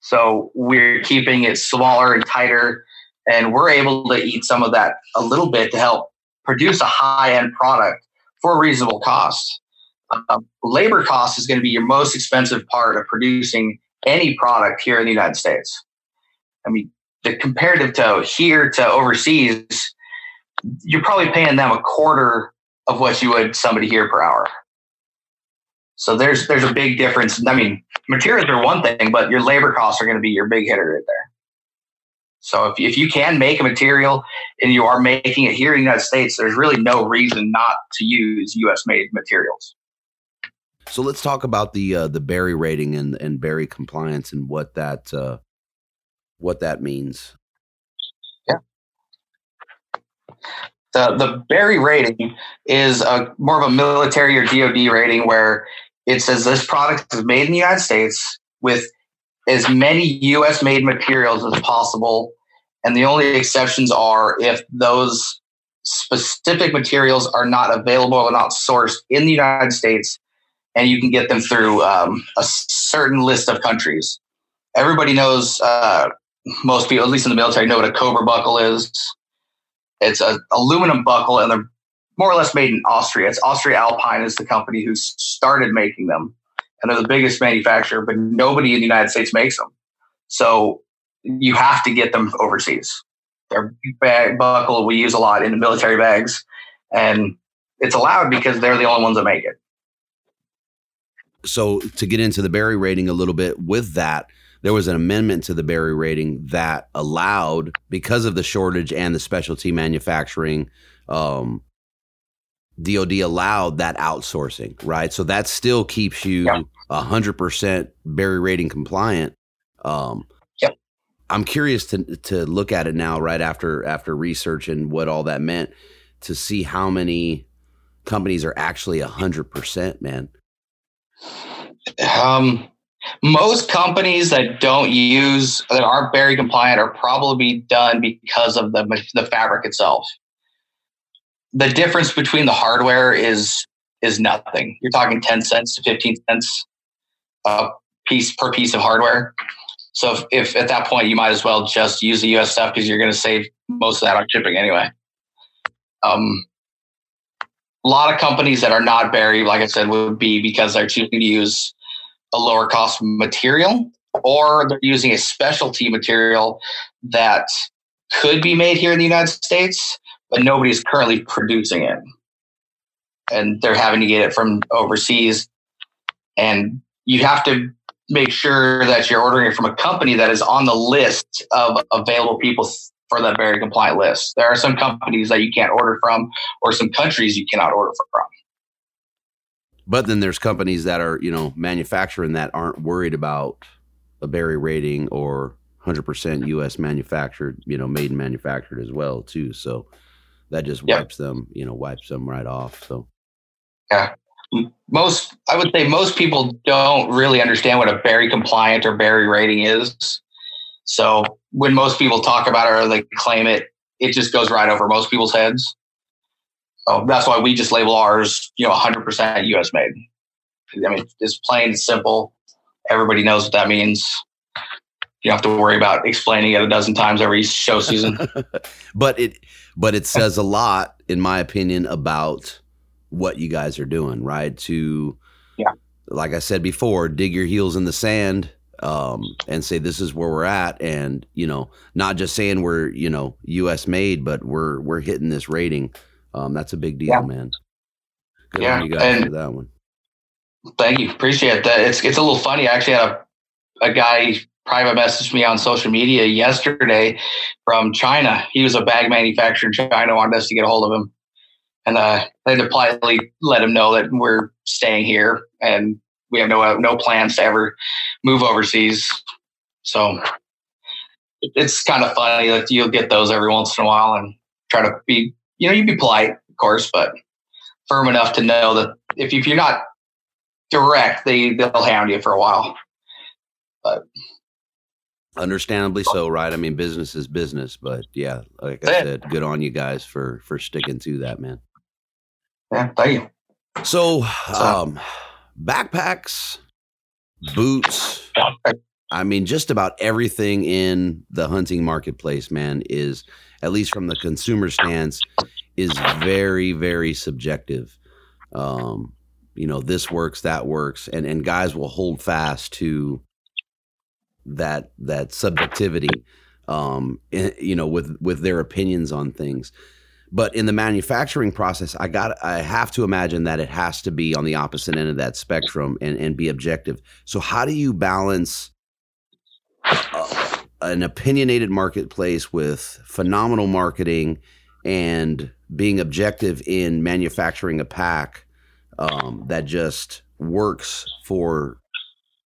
So we're keeping it smaller and tighter, and we're able to eat some of that a little bit to help produce a high end product for a reasonable cost. Um, labor cost is going to be your most expensive part of producing any product here in the United States. I mean, the comparative to here to overseas, you're probably paying them a quarter of what you would somebody here per hour. So there's there's a big difference. I mean, materials are one thing, but your labor costs are going to be your big hitter right there. So if, if you can make a material and you are making it here in the United States, there's really no reason not to use U.S. made materials. So let's talk about the uh, the Berry rating and and Berry compliance and what that uh, what that means. Yeah. The the Berry rating is a more of a military or DoD rating where it says this product is made in the United States with as many US made materials as possible. And the only exceptions are if those specific materials are not available or not sourced in the United States, and you can get them through um, a certain list of countries. Everybody knows, uh, most people, at least in the military, know what a Cobra buckle is. It's an aluminum buckle, and they're more or less made in Austria. It's AustriAlpin is the company who started making them, and they're the biggest manufacturer. But nobody in the United States makes them, so you have to get them overseas. They're bag buckle we use a lot in the military bags, and it's allowed because they're the only ones that make it. So to get into the Berry rating a little bit with that, there was an amendment to the Berry rating that allowed, because of the shortage and the specialty manufacturing um, DoD allowed that outsourcing, right? So that still keeps you a hundred percent Berry rating compliant. Um, yep. I'm curious to to look at it now, right after after research and what all that meant, to see how many companies are actually a hundred percent, man. Um, most companies that don't use that aren't Berry compliant are probably done because of the the fabric itself the difference between the hardware is is nothing. You're talking 10 cents to 15 cents a piece per piece of hardware. So if, if at that point you might as well just use the US stuff because you're going to save most of that on shipping anyway. Um, a lot of companies that are not Berry, like I said, would be because they're choosing to use a lower cost material or they're using a specialty material that could be made here in the United States but nobody's currently producing it. And they're having to get it from overseas. And you have to make sure that you're ordering it from a company that is on the list of available people for that Berry compliant list. There are some companies that you can't order from, or some countries you cannot order from. But then there's companies that are, you know, manufacturing that aren't worried about a Berry rating or 100% mm-hmm. US manufactured, you know, made and manufactured as well too. So that just wipes yep. them, you know, wipes them right off. So, yeah, most I would say most people don't really understand what a Berry compliant or Berry rating is. So when most people talk about it or they claim it, it just goes right over most people's heads. So that's why we just label ours, you know, 100% US made. I mean, it's plain and simple. Everybody knows what that means. You don't have to worry about explaining it a dozen times every show season. but it but it says a lot, in my opinion, about what you guys are doing, right? To yeah, like I said before, dig your heels in the sand um, and say this is where we're at, and you know, not just saying we're you know U.S. made, but we're we're hitting this rating. Um, that's a big deal, yeah. man. Good yeah, you guys for that one. Thank you, appreciate that. It's it's a little funny. I actually had a a guy private message me on social media yesterday from China. He was a bag manufacturer in China, wanted us to get a hold of him. And uh, I had to politely let him know that we're staying here and we have no no plans to ever move overseas. So it's kind of funny that you'll get those every once in a while and try to be, you know, you'd be polite, of course, but firm enough to know that if, if you're not direct, they they'll hound you for a while. But Understandably so, right? I mean, business is business, but yeah, like I said, good on you guys for for sticking to that, man. Yeah, thank you. So, um, backpacks, boots. I mean, just about everything in the hunting marketplace, man, is at least from the consumer stance, is very, very subjective. Um, you know, this works, that works, and and guys will hold fast to that that subjectivity um you know with with their opinions on things but in the manufacturing process i got i have to imagine that it has to be on the opposite end of that spectrum and and be objective so how do you balance uh, an opinionated marketplace with phenomenal marketing and being objective in manufacturing a pack um, that just works for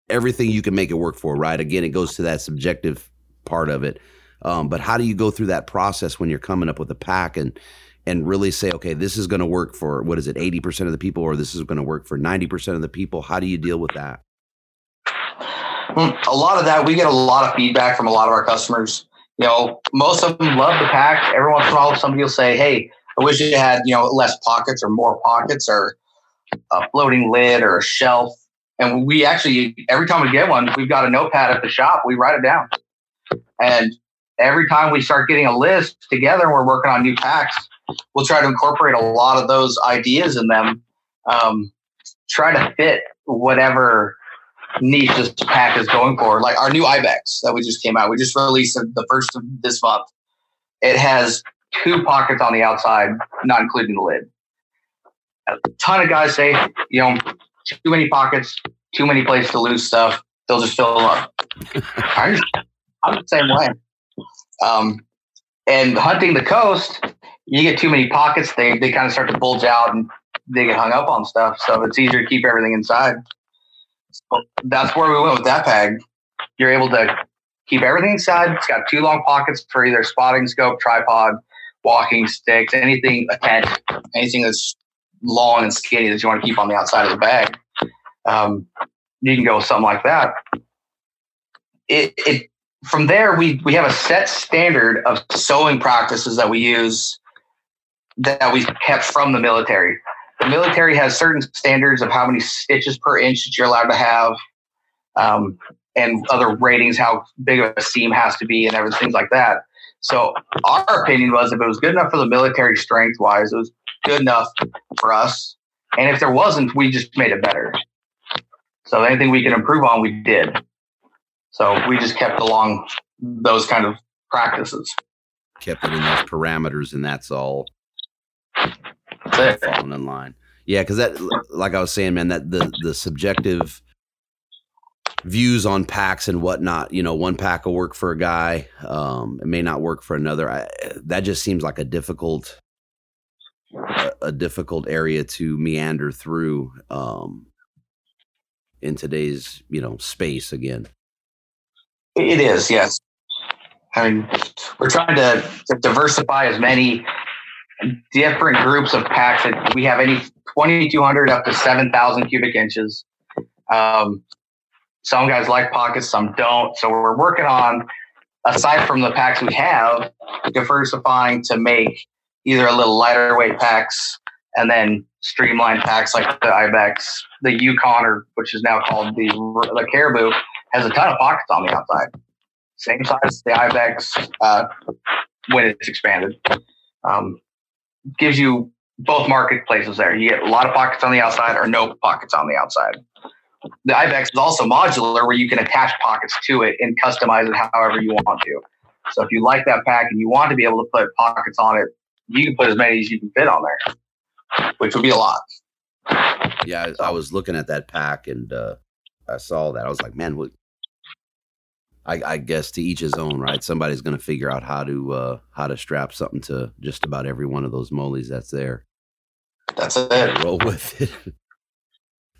everything you can make it work for, right? Again, it goes to that subjective part of it. Um, but how do you go through that process when you're coming up with a pack and and really say, okay, this is going to work for what is it, eighty percent of the people, or this is going to work for ninety percent of the people? How do you deal with that? A lot of that, we get a lot of feedback from a lot of our customers. You know, most of them love the pack. Every once in a while, somebody will say, "Hey, I wish it had you know less pockets or more pockets or a floating lid or a shelf." And we actually, every time we get one, we've got a notepad at the shop. We write it down. And every time we start getting a list together and we're working on new packs, we'll try to incorporate a lot of those ideas in them. Um, try to fit whatever niche this pack is going for. Like our new Ibex that we just came out, we just released the first of this month. It has two pockets on the outside, not including the lid. A ton of guys say, you know, too many pockets, too many places to lose stuff. They'll just fill them up. I'm the same way. Um, and hunting the coast, you get too many pockets. They they kind of start to bulge out and they get hung up on stuff. So it's easier to keep everything inside. So that's where we went with that bag. You're able to keep everything inside. It's got two long pockets for either spotting scope, tripod, walking sticks, anything, a tent, anything that's long and skinny that you want to keep on the outside of the bag. Um, you can go with something like that. It, it from there we we have a set standard of sewing practices that we use that we kept from the military. The military has certain standards of how many stitches per inch that you're allowed to have, um, and other ratings, how big of a seam has to be, and everything like that. So our opinion was if it was good enough for the military strength wise, it was good enough for us. And if there wasn't, we just made it better. So anything we could improve on, we did. So we just kept along those kind of practices. Kept it in those parameters, and that's all that's falling in line. Yeah, because that, like I was saying, man, that the the subjective views on packs and whatnot. You know, one pack will work for a guy, um, it may not work for another. I, that just seems like a difficult a, a difficult area to meander through um, in today's you know space again. It is, yes. I mean, we're trying to, diversify as many different groups of packs that we have any 2200 up to 7000 cubic inches. Um, some guys like pockets some don't. So we're working on aside from the packs we have, diversifying to make either a little lighter weight packs and then streamlined packs like the Ibex, the Yukon, or which is now called the the Caribou, has a ton of pockets on the outside. Same size as the Ibex uh, when it's expanded. Um, gives you both marketplaces there. You get a lot of pockets on the outside or no pockets on the outside. The Ibex is also modular where you can attach pockets to it and customize it however you want to. So if you like that pack and you want to be able to put pockets on it, you can put as many as you can fit on there, which would be a lot. Yeah, I, was looking at that pack and uh, I saw that. I was like, man, what? I, I guess to each his own, right? Somebody's going to figure out how to uh, how to strap something to just about every one of those moles that's there. That's it. Roll with it.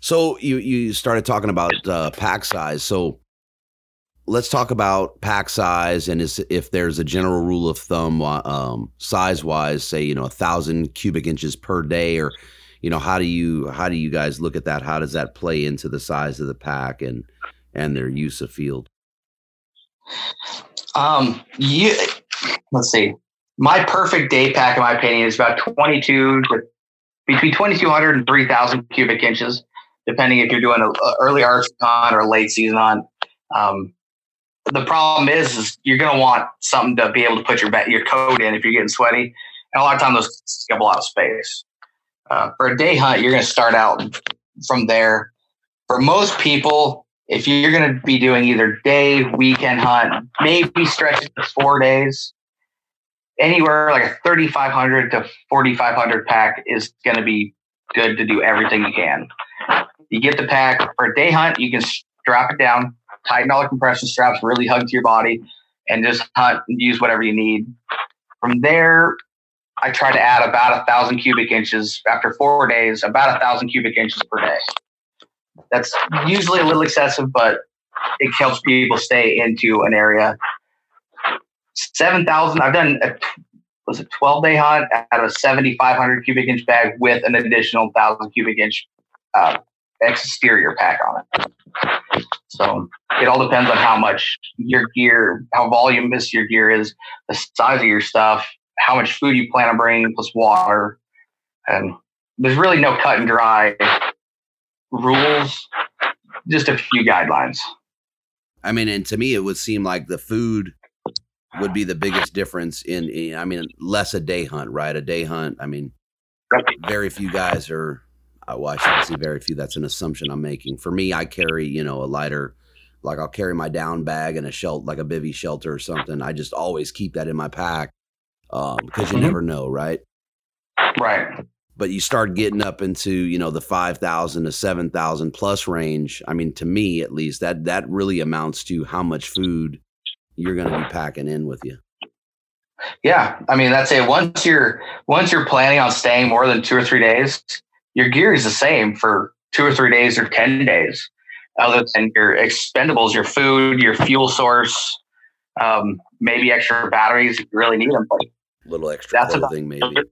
So you you started talking about uh, pack size. So let's talk about pack size and is, if there's a general rule of thumb um, size wise, say you know a thousand cubic inches per day, or you know how do you how do you guys look at that? How does that play into the size of the pack and and their use of field? Um, you let's see. My perfect day pack, in my opinion, is about 22 to between 2,200 and 3,000 cubic inches, depending if you're doing an early archery hunt or late season hunt. Um, the problem is, is you're going to want something to be able to put your your coat in if you're getting sweaty. And a lot of times those take up a lot of space. Uh, for a day hunt, you're going to start out from there. For most people, if you're going to be doing either day, weekend hunt, maybe stretch it to four days, anywhere like a 3,500 to 4,500 pack is going to be good to do everything you can. You get the pack for a day hunt, you can strap it down, tighten all the compression straps, really hug to your body, and just hunt and use whatever you need. From there, I try to add about a thousand cubic inches after four days, about a thousand cubic inches per day. That's usually a little excessive, but it helps people stay into an area. Seven thousand. I've done a, was a twelve day hunt out of a seventy five hundred cubic inch bag with an additional thousand cubic inch uh, exterior pack on it. So it all depends on how much your gear, how voluminous your gear is, the size of your stuff, how much food you plan on bringing, plus water, and there's really no cut and dry rules, just a few guidelines. I mean, and to me, it would seem like the food would be the biggest difference in, in, I mean, less a day hunt, right? A day hunt. I mean, very few guys are. Uh, well, I shouldn't say very few. That's an assumption I'm making. For me, I carry, you know, a lighter. Like I'll carry my down bag and a shelter, like a bivy shelter or something. I just always keep that in my pack um, because you mm-hmm. never know, right? Right but you start getting up into you know the 5000 to 7000 plus range i mean to me at least that that really amounts to how much food you're going to be packing in with you. Yeah i mean that's it. Once you're once you're planning on staying more than two or three days your gear is the same for two or three days or 10 days other than your expendables your food your fuel source um, maybe extra batteries if you really need them but little extra that's clothing about, maybe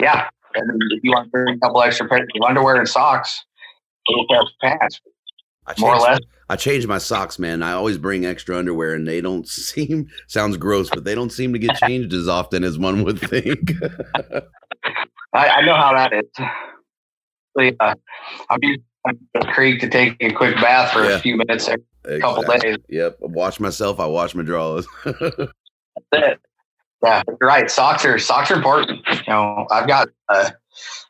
yeah. And if you want to bring a couple extra pairs of underwear and socks, little pair of pants, more or less. I change my socks, man. I always bring extra underwear, and they don't seem sounds gross, but they don't seem to get changed as often as one would think. I, I, know how that is. uh, I'm using the creek to take a quick bath for yeah. a few minutes every exactly. couple days. Yep, I wash myself. I wash my drawers. That's it. Yeah, you're right. Socks are socks are important. You know, I've got uh,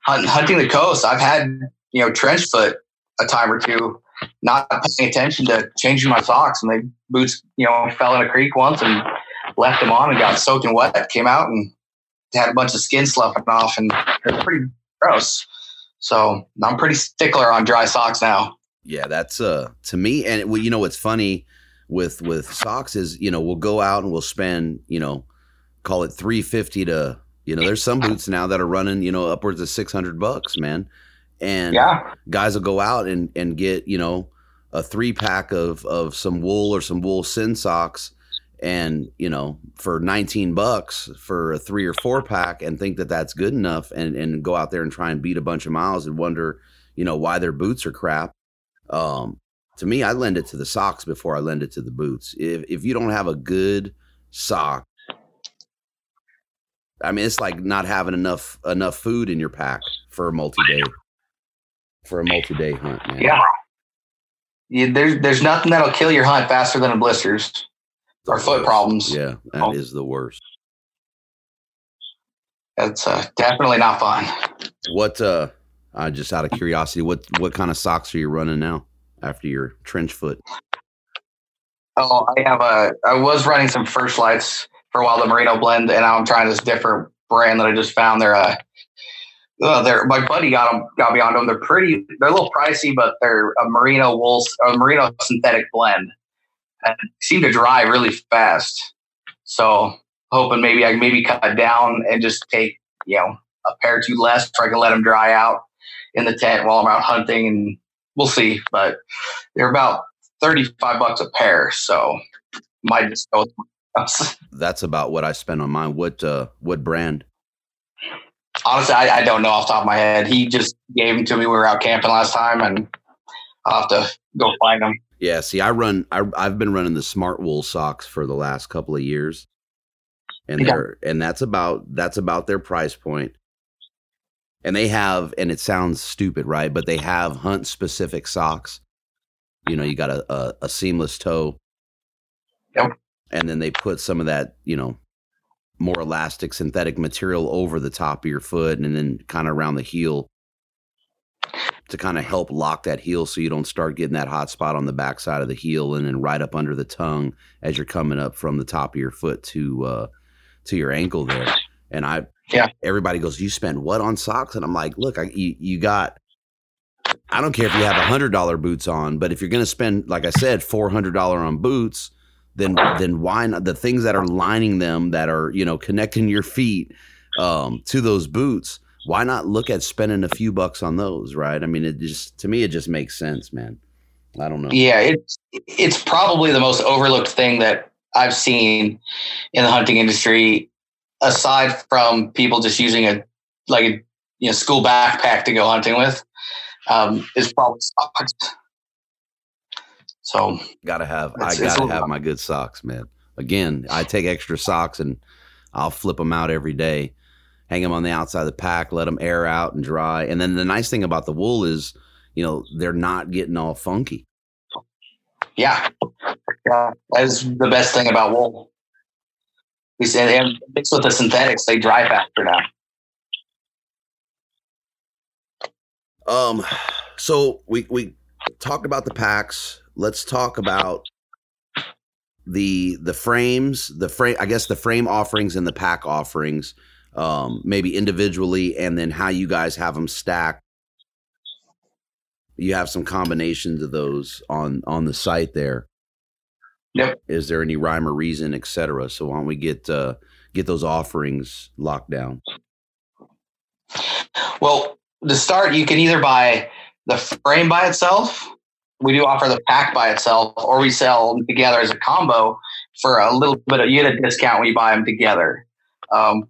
hunt, hunting the coast. I've had you know trench foot a time or two, not paying attention to changing my socks, and they boots you know fell in a creek once and left them on and got soaking wet. Came out and had a bunch of skin sloughing off, and they're pretty gross. So I'm pretty stickler on dry socks now. Yeah, that's uh to me, and well, you know what's funny with with socks is you know we'll go out and we'll spend you know call it 350 to you know there's some boots now that are running you know upwards of 600 bucks man and yeah. guys will go out and and get you know a three pack of of some wool or some wool sin socks and you know for 19 bucks for a three or four pack and think that that's good enough and and go out there and try and beat a bunch of miles and wonder you know why their boots are crap um to me, I lend it to the socks before I lend it to the boots. If if you don't have a good sock, I mean, it's like not having enough enough food in your pack for a multi day for a multi day hunt. Man. Yeah. yeah. There's there's nothing that'll kill your hunt faster than a blisters or foot problems. Yeah, that oh. is the worst. That's uh, definitely not fun. What uh, uh just out of curiosity, what what kind of socks are you running now after your trench foot? Oh, I have a. I was running some First Lites for a while, the Merino blend, and now I'm trying this different brand that I just found. They're uh, uh they're my buddy got them, got me on them. They're pretty. They're a little pricey, but they're a merino wool, a merino synthetic blend, and seem to dry really fast. So hoping maybe I maybe cut down and just take you know a pair or two less, so I can let them dry out in the tent while I'm out hunting, and we'll see. But they're about thirty five bucks a pair, so might just go. That's about what I spent on mine. What uh, what brand? Honestly, I, I, don't know off the top of my head. He just gave them to me. We were out camping last time, and I'll have to go find them. Yeah, see, I run. I, I've been running the Smartwool socks for the last couple of years, and yeah. they're and that's about that's about their price point. And they have, and it sounds stupid, right? But they have hunt specific socks. You know, you got a, a, a seamless toe. Yep and then they put some of that, you know, more elastic synthetic material over the top of your foot and then kind of around the heel to kind of help lock that heel so you don't start getting that hot spot on the backside of the heel and then right up under the tongue as you're coming up from the top of your foot to uh to your ankle there. And I yeah, everybody goes, You spend what on socks? And I'm like, look, I you, you got I don't care if you have a hundred dollar boots on, but if you're gonna spend, like I said, four hundred dollar on boots, then then why not the things that are lining them that are you know connecting your feet um, to those boots why not look at spending a few bucks on those right? I mean it just to me it just makes sense man. I don't know. Yeah it's it's probably the most overlooked thing that i've seen in the hunting industry aside from people just using a like a you know school backpack to go hunting with um, is probably so gotta have I gotta have my good socks, man. Again, I take extra socks and I'll flip them out every day, hang them on the outside of the pack, let them air out and dry. And then the nice thing about the wool is, you know, they're not getting all funky. Yeah, yeah, that's the best thing about wool. We said, and mixed with the synthetics, they dry faster now. Um, so we we talked about the packs let's talk about the the frames, the frame. I guess the frame offerings and the pack offerings, um, maybe individually, and then how you guys have them stacked. You have some combinations of those on on the site there. Yep. Is there any rhyme or reason, etc.? So why don't we get uh, get those offerings locked down? Well, to start, you can either buy the frame by itself, we do offer the pack by itself, or we sell them together as a combo for a little bit. Of, you get a discount when you buy them together. Um,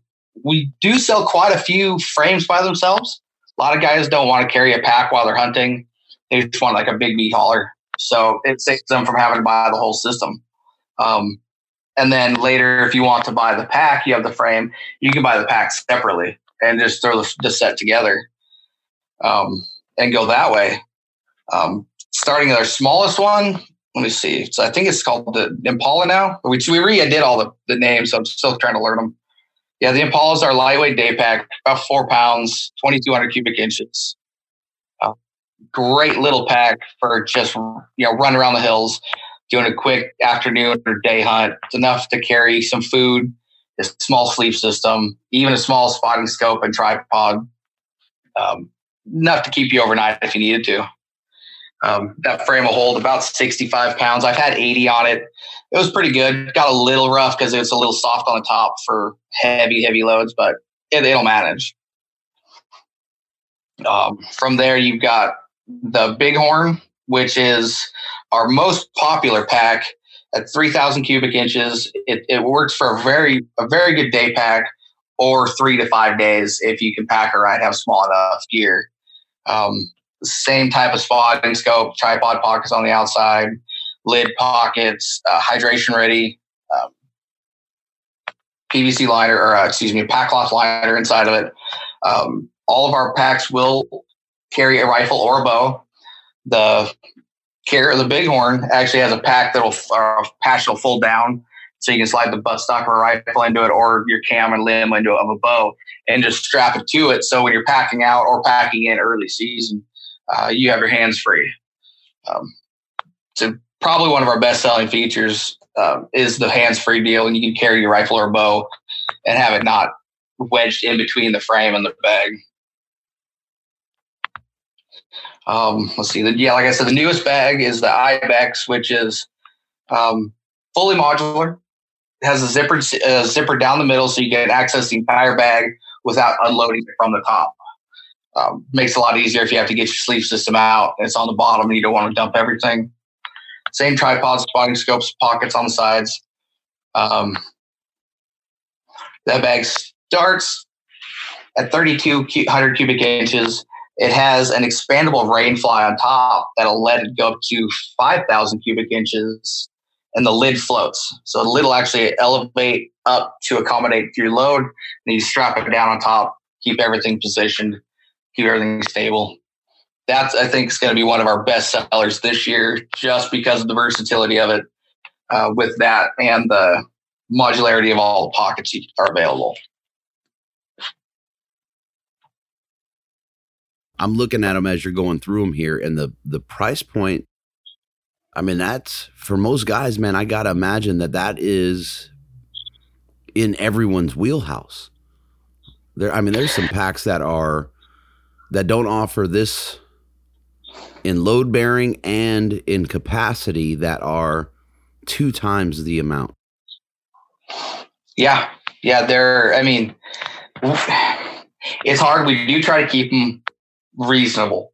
we do sell quite a few frames by themselves. A lot of guys don't want to carry a pack while they're hunting; they just want like a big meat hauler. So it saves them from having to buy the whole system. Um, and then later, if you want to buy the pack, you have the frame. You can buy the pack separately and just throw the, the set together um, and go that way. Um, starting at our smallest one. Let me see. So I think it's called the Impala now. We we redid all the, the names, so I'm still trying to learn them. Yeah, the Impala is our lightweight day pack, about four pounds, 2,200 cubic inches. Uh, great little pack for just you know run around the hills, doing a quick afternoon or day hunt. It's enough to carry some food, a small sleep system, even a small spotting scope and tripod. Um, enough to keep you overnight if you needed to. Um, that frame will hold about 65 pounds. I've had 80 on it. It was pretty good. Got a little rough because it was a little soft on the top for heavy, heavy loads, but it, will manage. Um, from there, you've got the Bighorn, which is our most popular pack at 3,000 cubic inches. It, it works for a very, a very good day pack or three to five days if you can pack it right, have small enough gear. Um, same type of spotting scope, tripod pockets on the outside, lid pockets, uh, hydration ready, um, PVC liner, or uh, excuse me, pack cloth liner inside of it. Um, all of our packs will carry a rifle or a bow. The carrier, the Bighorn, actually has a pack that'll or a patch that'll fold down, so you can slide the buttstock of a rifle into it, or your cam and limb into of a bow, and just strap it to it. So when you're packing out or packing in early season, uh, you have your hands free. Um, so probably one of our best selling features uh, is the hands free deal, and you can carry your rifle or bow and have it not wedged in between the frame and the bag. Um, let's see. The, yeah, like I said, the newest bag is the Ibex, which is um, fully modular. It has a zipper uh, zipper down the middle, so you can access the entire bag without unloading it from the top. Um, makes a lot easier if you have to get your sleeve system out. It's on the bottom, and you don't want to dump everything. Same tripod, spotting scopes, pockets on the sides. Um, that bag starts at 3,200 cubic inches it has an expandable rainfly on top that'll let it go up to 5,000 cubic inches and the lid floats. So the lid will actually elevate up to accommodate your load and you strap it down on top, keep everything positioned, keep everything stable. That's, I think, is going to be one of our best sellers this year just because of the versatility of it uh, with that and the modularity of all the pockets are available. I'm looking at them as you're going through them here, and the the price point. I mean, that's for most guys, man. I gotta imagine that that is in everyone's wheelhouse. There, I mean, there's some packs that are that don't offer this in load bearing and in capacity that are two times the amount. Yeah, yeah. They're. I mean, it's hard. We do try to keep them reasonable.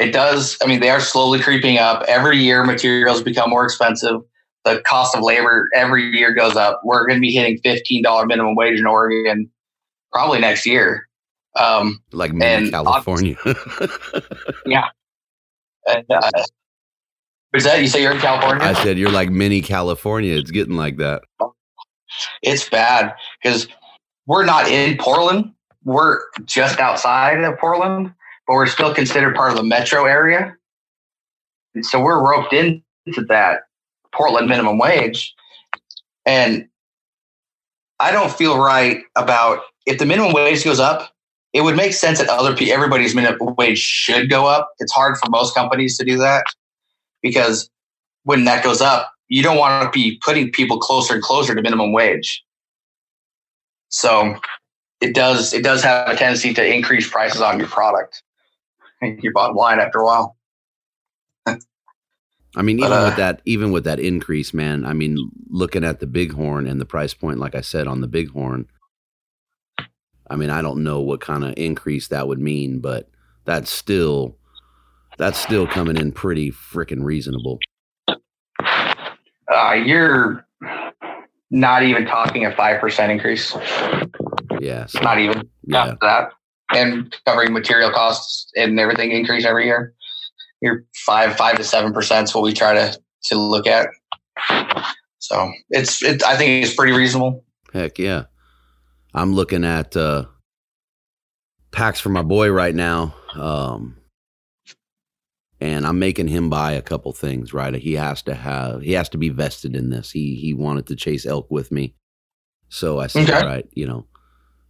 It does. I mean, they are slowly creeping up. Every year, materials become more expensive. The cost of labor every year goes up. We're going to be hitting fifteen dollar minimum wage in Oregon probably next year. Um, like in California. yeah. And, uh, is that you say you're in California? I said you're like mini California. It's getting like that. It's bad because we're not in Portland. We're just outside of Portland but we're still considered part of the metro area. And so we're roped into that Portland minimum wage. And I don't feel right about if the minimum wage goes up, it would make sense that other people, everybody's minimum wage should go up. It's hard for most companies to do that because when that goes up, you don't want to be putting people closer and closer to minimum wage. So it does it does have a tendency to increase prices on your product your bottom line after a while. I mean, even but, uh, with that, even with that increase, man. I mean, looking at the Bighorn and the price point, like I said on the Bighorn, I mean, I don't know what kind of increase that would mean, but that's still that's still coming in pretty freaking reasonable. Uh, you're not even talking a five percent increase. Yeah, so, not even yeah. that and covering material costs and everything increase every year. You're five five to seven percent is what we try to to look at. So it's it. I think it's pretty reasonable. Heck yeah, I'm looking at uh, packs for my boy right now. Um, and I'm making him buy a couple things. Right, he has to have he has to be vested in this. He he wanted to chase elk with me, so I said, okay. all right, you know,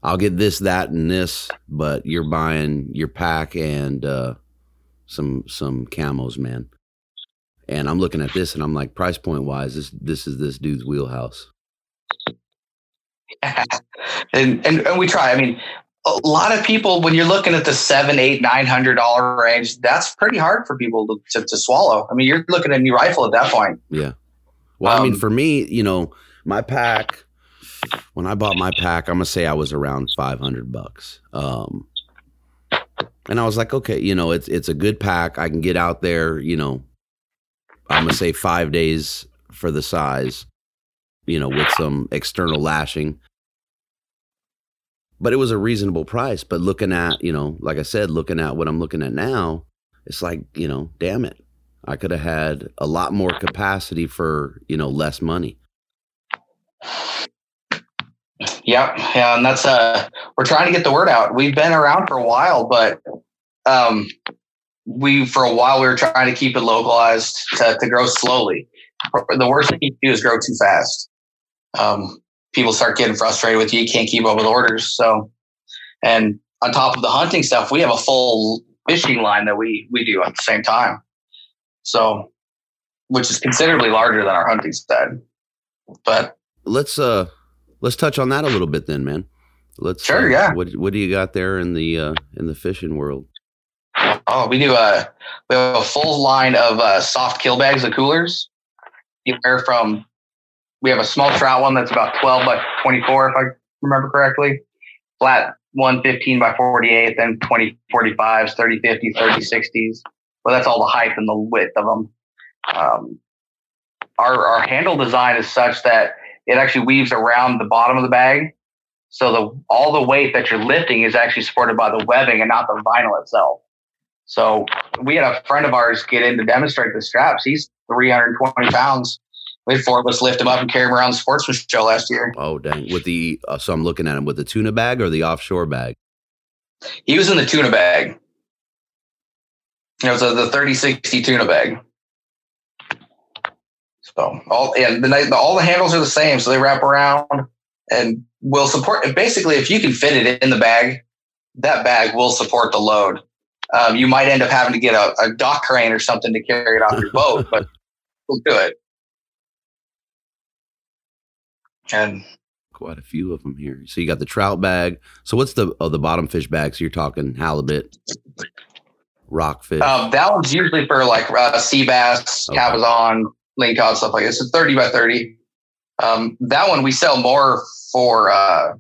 I'll get this, that, and this, but you're buying your pack and uh, some some camos, man. And I'm looking at this and I'm like, price point wise, this this is this dude's wheelhouse. and, and and we try. I mean, a lot of people when you're looking at the seven, eight, nine hundred dollar range, that's pretty hard for people to, to, to swallow. I mean, you're looking at a new rifle at that point. Yeah. Well, um, I mean, um, for me, you know, my pack when I bought my pack, I'm gonna say I was around 500 bucks. Um, and I was like, okay, you know, it's it's a good pack. I can get out there, you know. I'm gonna say five days for the size, you know, with some external lashing. but it was a reasonable price. But looking at, you know, like I said, looking at what I'm looking at now, it's like, you know, damn it. I could have had a lot more capacity for, you know, less money. Yep. Yeah. And that's, uh, we're trying to get the word out. We've been around for a while, but, um, we, for a while, we were trying to keep it localized to, to grow slowly. The worst thing you do is grow too fast. Um, people start getting frustrated with you. You can't keep up with orders. So, and on top of the hunting stuff, we have a full fishing line that we we do at the same time. So, which is considerably larger than our hunting side. But let's uh let's touch on that a little bit then, man. Let's sure, uh, yeah. What what do you got there in the uh in the fishing world? Oh, we do a we have a full line of uh, soft kill bags and coolers. Anywhere from we have a small trout one that's about 12 by 24, if I remember correctly. Flat one 15 by 48, then 20 45s, 30 50s, 30 60s. Well, that's all the height and the width of them. Um, our, our handle design is such that it actually weaves around the bottom of the bag. So the all the weight that you're lifting is actually supported by the webbing and not the vinyl itself. So we had a friend of ours get in to demonstrate the straps. He's 320 pounds we had four of us lift him up and carry him around the sportsman show last year. Oh dang! With the uh, so I'm looking at him with the tuna bag or the offshore bag. He was in the tuna bag. It was a, the 3060 tuna bag. So all and the, the all the handles are the same, so they wrap around and will support. Basically, if you can fit it in the bag, that bag will support the load. Um, you might end up having to get a, a dock crane or something to carry it off your boat, but we'll do it. And quite a few of them here. So you got the trout bag. So what's the oh the bottom fish bag? So you're talking halibut, rockfish. Um, that one's usually for like uh, sea bass, okay. cabezon, lingcod, stuff like this. It's thirty by thirty. Um, that one we sell more for uh,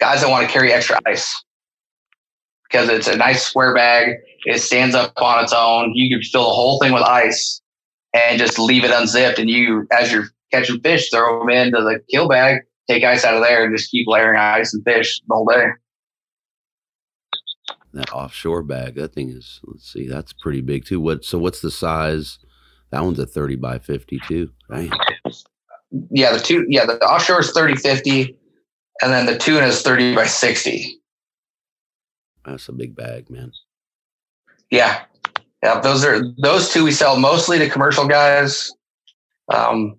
guys that want to carry extra ice because it's a nice square bag. It stands up on its own. You can fill the whole thing with ice and just leave it unzipped. And you, as you're catching fish, throw them into the kill bag, take ice out of there, and just keep layering ice and fish the whole day. That offshore bag, that thing is. Let's see, that's pretty big too. What? So what's the size? That one's a thirty by fifty too. Right? Yeah, the two. Yeah, the offshore is 30 50, and then the tuna is thirty by sixty. That's a big bag, man. Yeah, yeah. Those are those two we sell mostly to commercial guys. Um,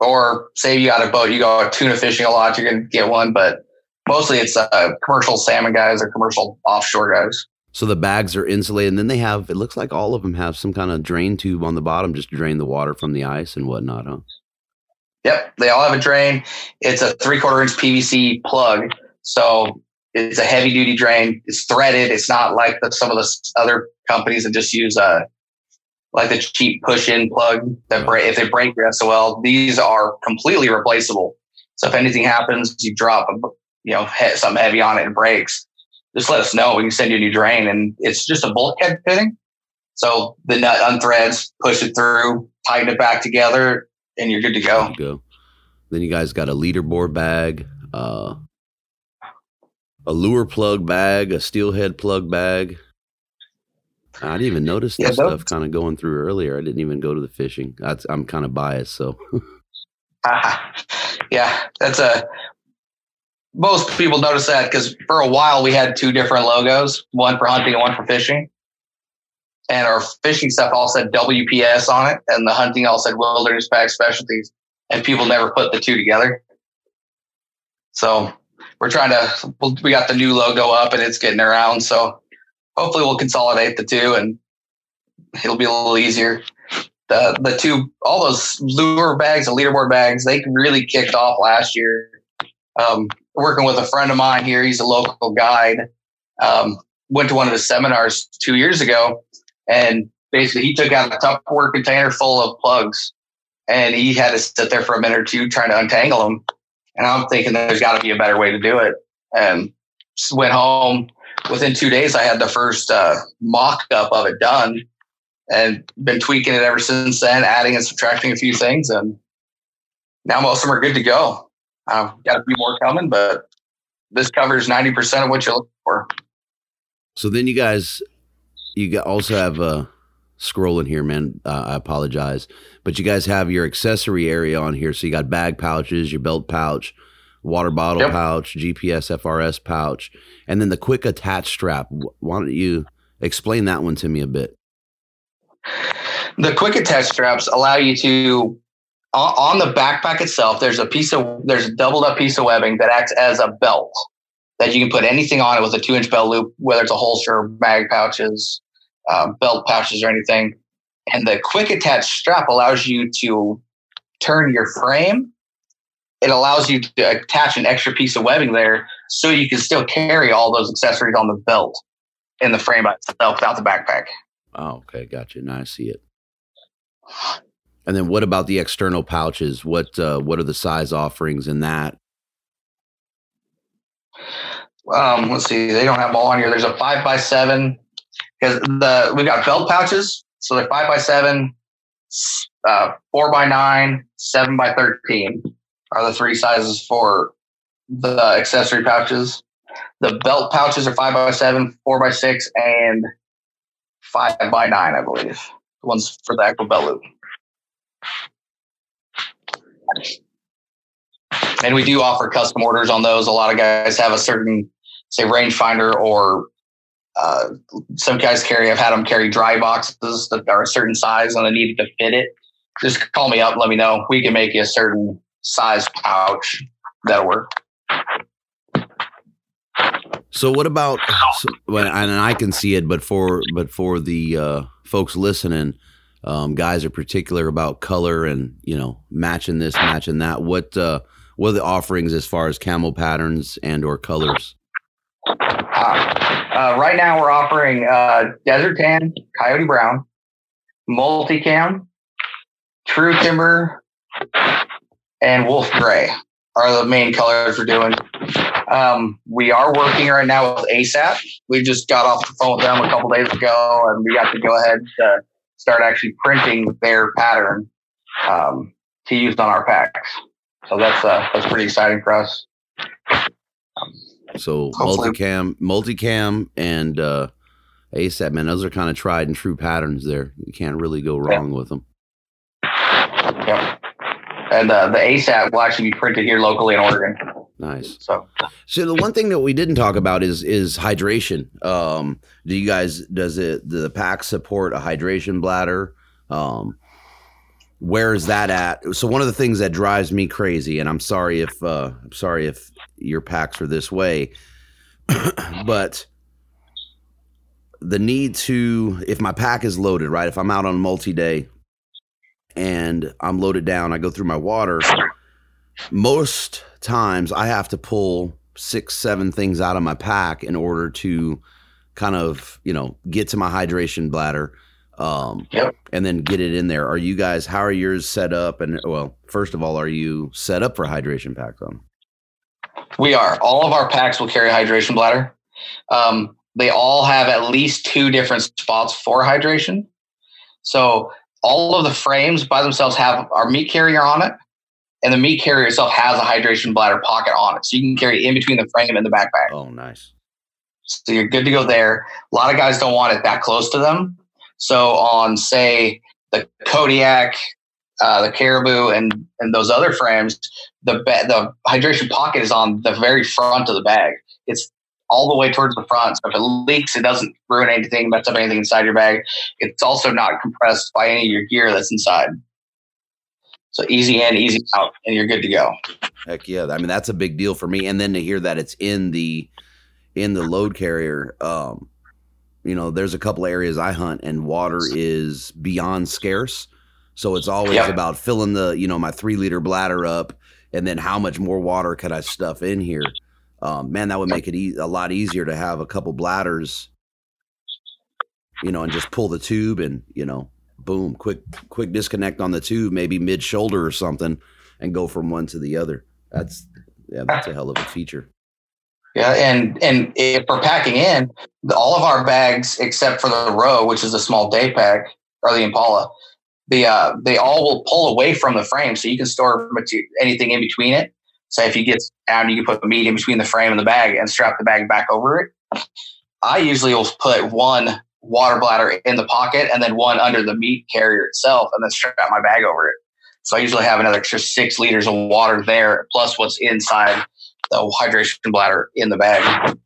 or say you got a boat, you go tuna fishing a lot, you're going to get one, but mostly it's uh, commercial salmon guys or commercial offshore guys. So the bags are insulated, and then they have. It looks like all of them have some kind of drain tube on the bottom, just to drain the water from the ice and whatnot, huh? Yep, they all have a drain. It's a three quarter inch PVC plug, so it's a heavy duty drain. It's threaded. It's not like the, some of the other companies that just use a like the cheap push-in plug that break if they break your SOL. These are completely replaceable. So if anything happens, you drop a, you know hit something heavy on it and breaks. Just let us know. We can send you a new drain, and it's just a bulkhead fitting. So the nut unthreads, push it through, tighten it back together, and you're good to go. go. Then you guys got a leaderboard bag, uh, a lure plug bag, a steelhead plug bag. I didn't even notice that yeah, stuff kind of going through earlier. I didn't even go to the fishing. That's, I'm kind of biased, so. uh, yeah, that's a. Most people notice that because for a while we had two different logos, one for hunting and one for fishing. And our fishing stuff all said WPS on it, and the hunting all said Wilderness Pack Specialties. And people never put the two together. So we're trying to. We got the new logo up, and it's getting around. So hopefully we'll consolidate the two and it'll be a little easier. The the two all those lure bags and leaderboard bags they really kicked off last year. Um, working with a friend of mine here, he's a local guide. Um, went to one of the seminars two years ago, and basically he took out a Tupperware container full of plugs, and he had to sit there for a minute or two trying to untangle them. And I'm thinking there's got to be a better way to do it. And went home, within two days, I had the first uh, mock up of it done and been tweaking it ever since then, adding and subtracting a few things. And now most of them are good to go. I've got a few more coming, but this covers 90% of what you're looking for. So then you guys, you also have a uh, scrolling here, man. Uh, I apologize, but you guys have your accessory area on here. So you got bag pouches, your belt pouch, water bottle yep. pouch, GPS FRS pouch, and then the quick attach strap. Why don't you explain that one to me a bit? The quick attach straps allow you to on the backpack itself. There's a piece of there's a doubled up piece of webbing that acts as a belt that you can put anything on it with a two inch belt loop, whether it's a holster, bag pouches, uh, belt pouches, or anything. And the quick attach strap allows you to turn your frame. It allows you to attach an extra piece of webbing there so you can still carry all those accessories on the belt in the frame itself without the backpack. Oh, okay. Gotcha. Now I see it. And then what about the external pouches? What uh, what are the size offerings in that? Um, let's see. They don't have them all on here. There's a five by seven because the we've got belt pouches. So they're five by seven, uh, four by nine, seven by thirteen are the three sizes for the accessory pouches. The belt pouches are five by seven, four by six, and five by nine, I believe. The ones for the actual belt loop. And we do offer custom orders on those. A lot of guys have a certain, say, rangefinder or uh, some guys carry, I've had them carry dry boxes that are a certain size and they needed to fit it. Just call me up, let me know. We can make you a certain size pouch that'll work. So what about and I can see it, but for but for the uh, folks listening, um, guys are particular about color and you know matching this, matching that. What uh, what are the offerings as far as camo patterns and or colors? Uh, uh, right now, we're offering uh, desert tan, coyote brown, multicam, true timber, and wolf gray are the main colors we're doing. Um, we are working right now with ASAT. We just got off the phone with them a couple days ago, and we got to go ahead to start actually printing their pattern um, to use on our packs. So that's uh, that's pretty exciting for us. So Hopefully. multicam, multicam, and uh, ASAT, man, those are kind of tried and true patterns. There, you can't really go wrong yeah. with them. And uh, the ASAT will actually be printed here locally in Oregon. Nice. So, so the one thing that we didn't talk about is is hydration. Um, do you guys does it do the pack support a hydration bladder? Um, where is that at? So one of the things that drives me crazy, and I'm sorry if uh, I'm sorry if your packs are this way, but the need to if my pack is loaded, right? If I'm out on multi day and I'm loaded down, I go through my water. Most times I have to pull six, seven things out of my pack in order to kind of, you know, get to my hydration bladder. Um, yep. and then get it in there. Are you guys, how are yours set up? And well, first of all, are you set up for hydration packs on? We are. All of our packs will carry a hydration bladder. Um, they all have at least two different spots for hydration. So all of the frames by themselves have our meat carrier on it and the meat carrier itself has a hydration bladder pocket on it, so you can carry in between the frame and the backpack. Oh, nice. So you're good to go there. A lot of guys don't want it that close to them. So on, say, the Kodiak, uh, the Caribou, and and those other frames, the ba- the hydration pocket is on the very front of the bag. It's all the way towards the front. So if it leaks, it doesn't ruin anything, mess up anything inside your bag. It's also not compressed by any of your gear that's inside. So easy in, easy out, and you're good to go. Heck yeah! I mean, that's a big deal for me. And then to hear that it's in the in the load carrier, um, you know, there's a couple areas I hunt, and water is beyond scarce. So it's always yep. about filling the you know my three liter bladder up, and then how much more water could I stuff in here? Um, man, that would make it e- a lot easier to have a couple bladders, you know, and just pull the tube and you know boom, quick quick disconnect on the tube, maybe mid shoulder or something, and go from one to the other. That's yeah, that's a hell of a feature. Yeah, and and if we're packing in, all of our bags except for the row, which is a small day pack, or the Impala, the uh, they all will pull away from the frame, so you can store anything in between it. Say if you get down, you can put the meat in between the frame and the bag and strap the bag back over it. I usually will put one water bladder in the pocket and then one under the meat carrier itself and then strap my bag over it. So I usually have another extra six liters of water there, plus what's inside the hydration bladder in the bag.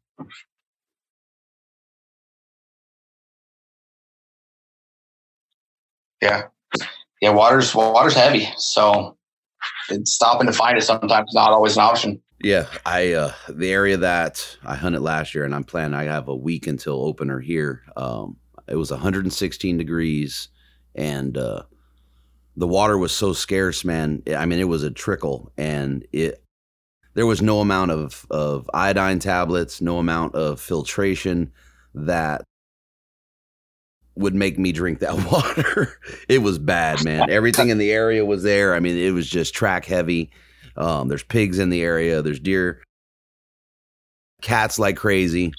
Yeah. Yeah, water's water's heavy. So stopping to find it sometimes is not always an option. Yeah, I uh the area that I hunted last year and I'm planning I have a week until opener here. Um it was 116 degrees and uh the water was so scarce, man. I mean, it was a trickle and it there was no amount of of iodine tablets, no amount of filtration that would make me drink that water. it was bad, man. Everything in the area was there. I mean, it was just track heavy. Um, there's pigs in the area. There's deer, cats like crazy.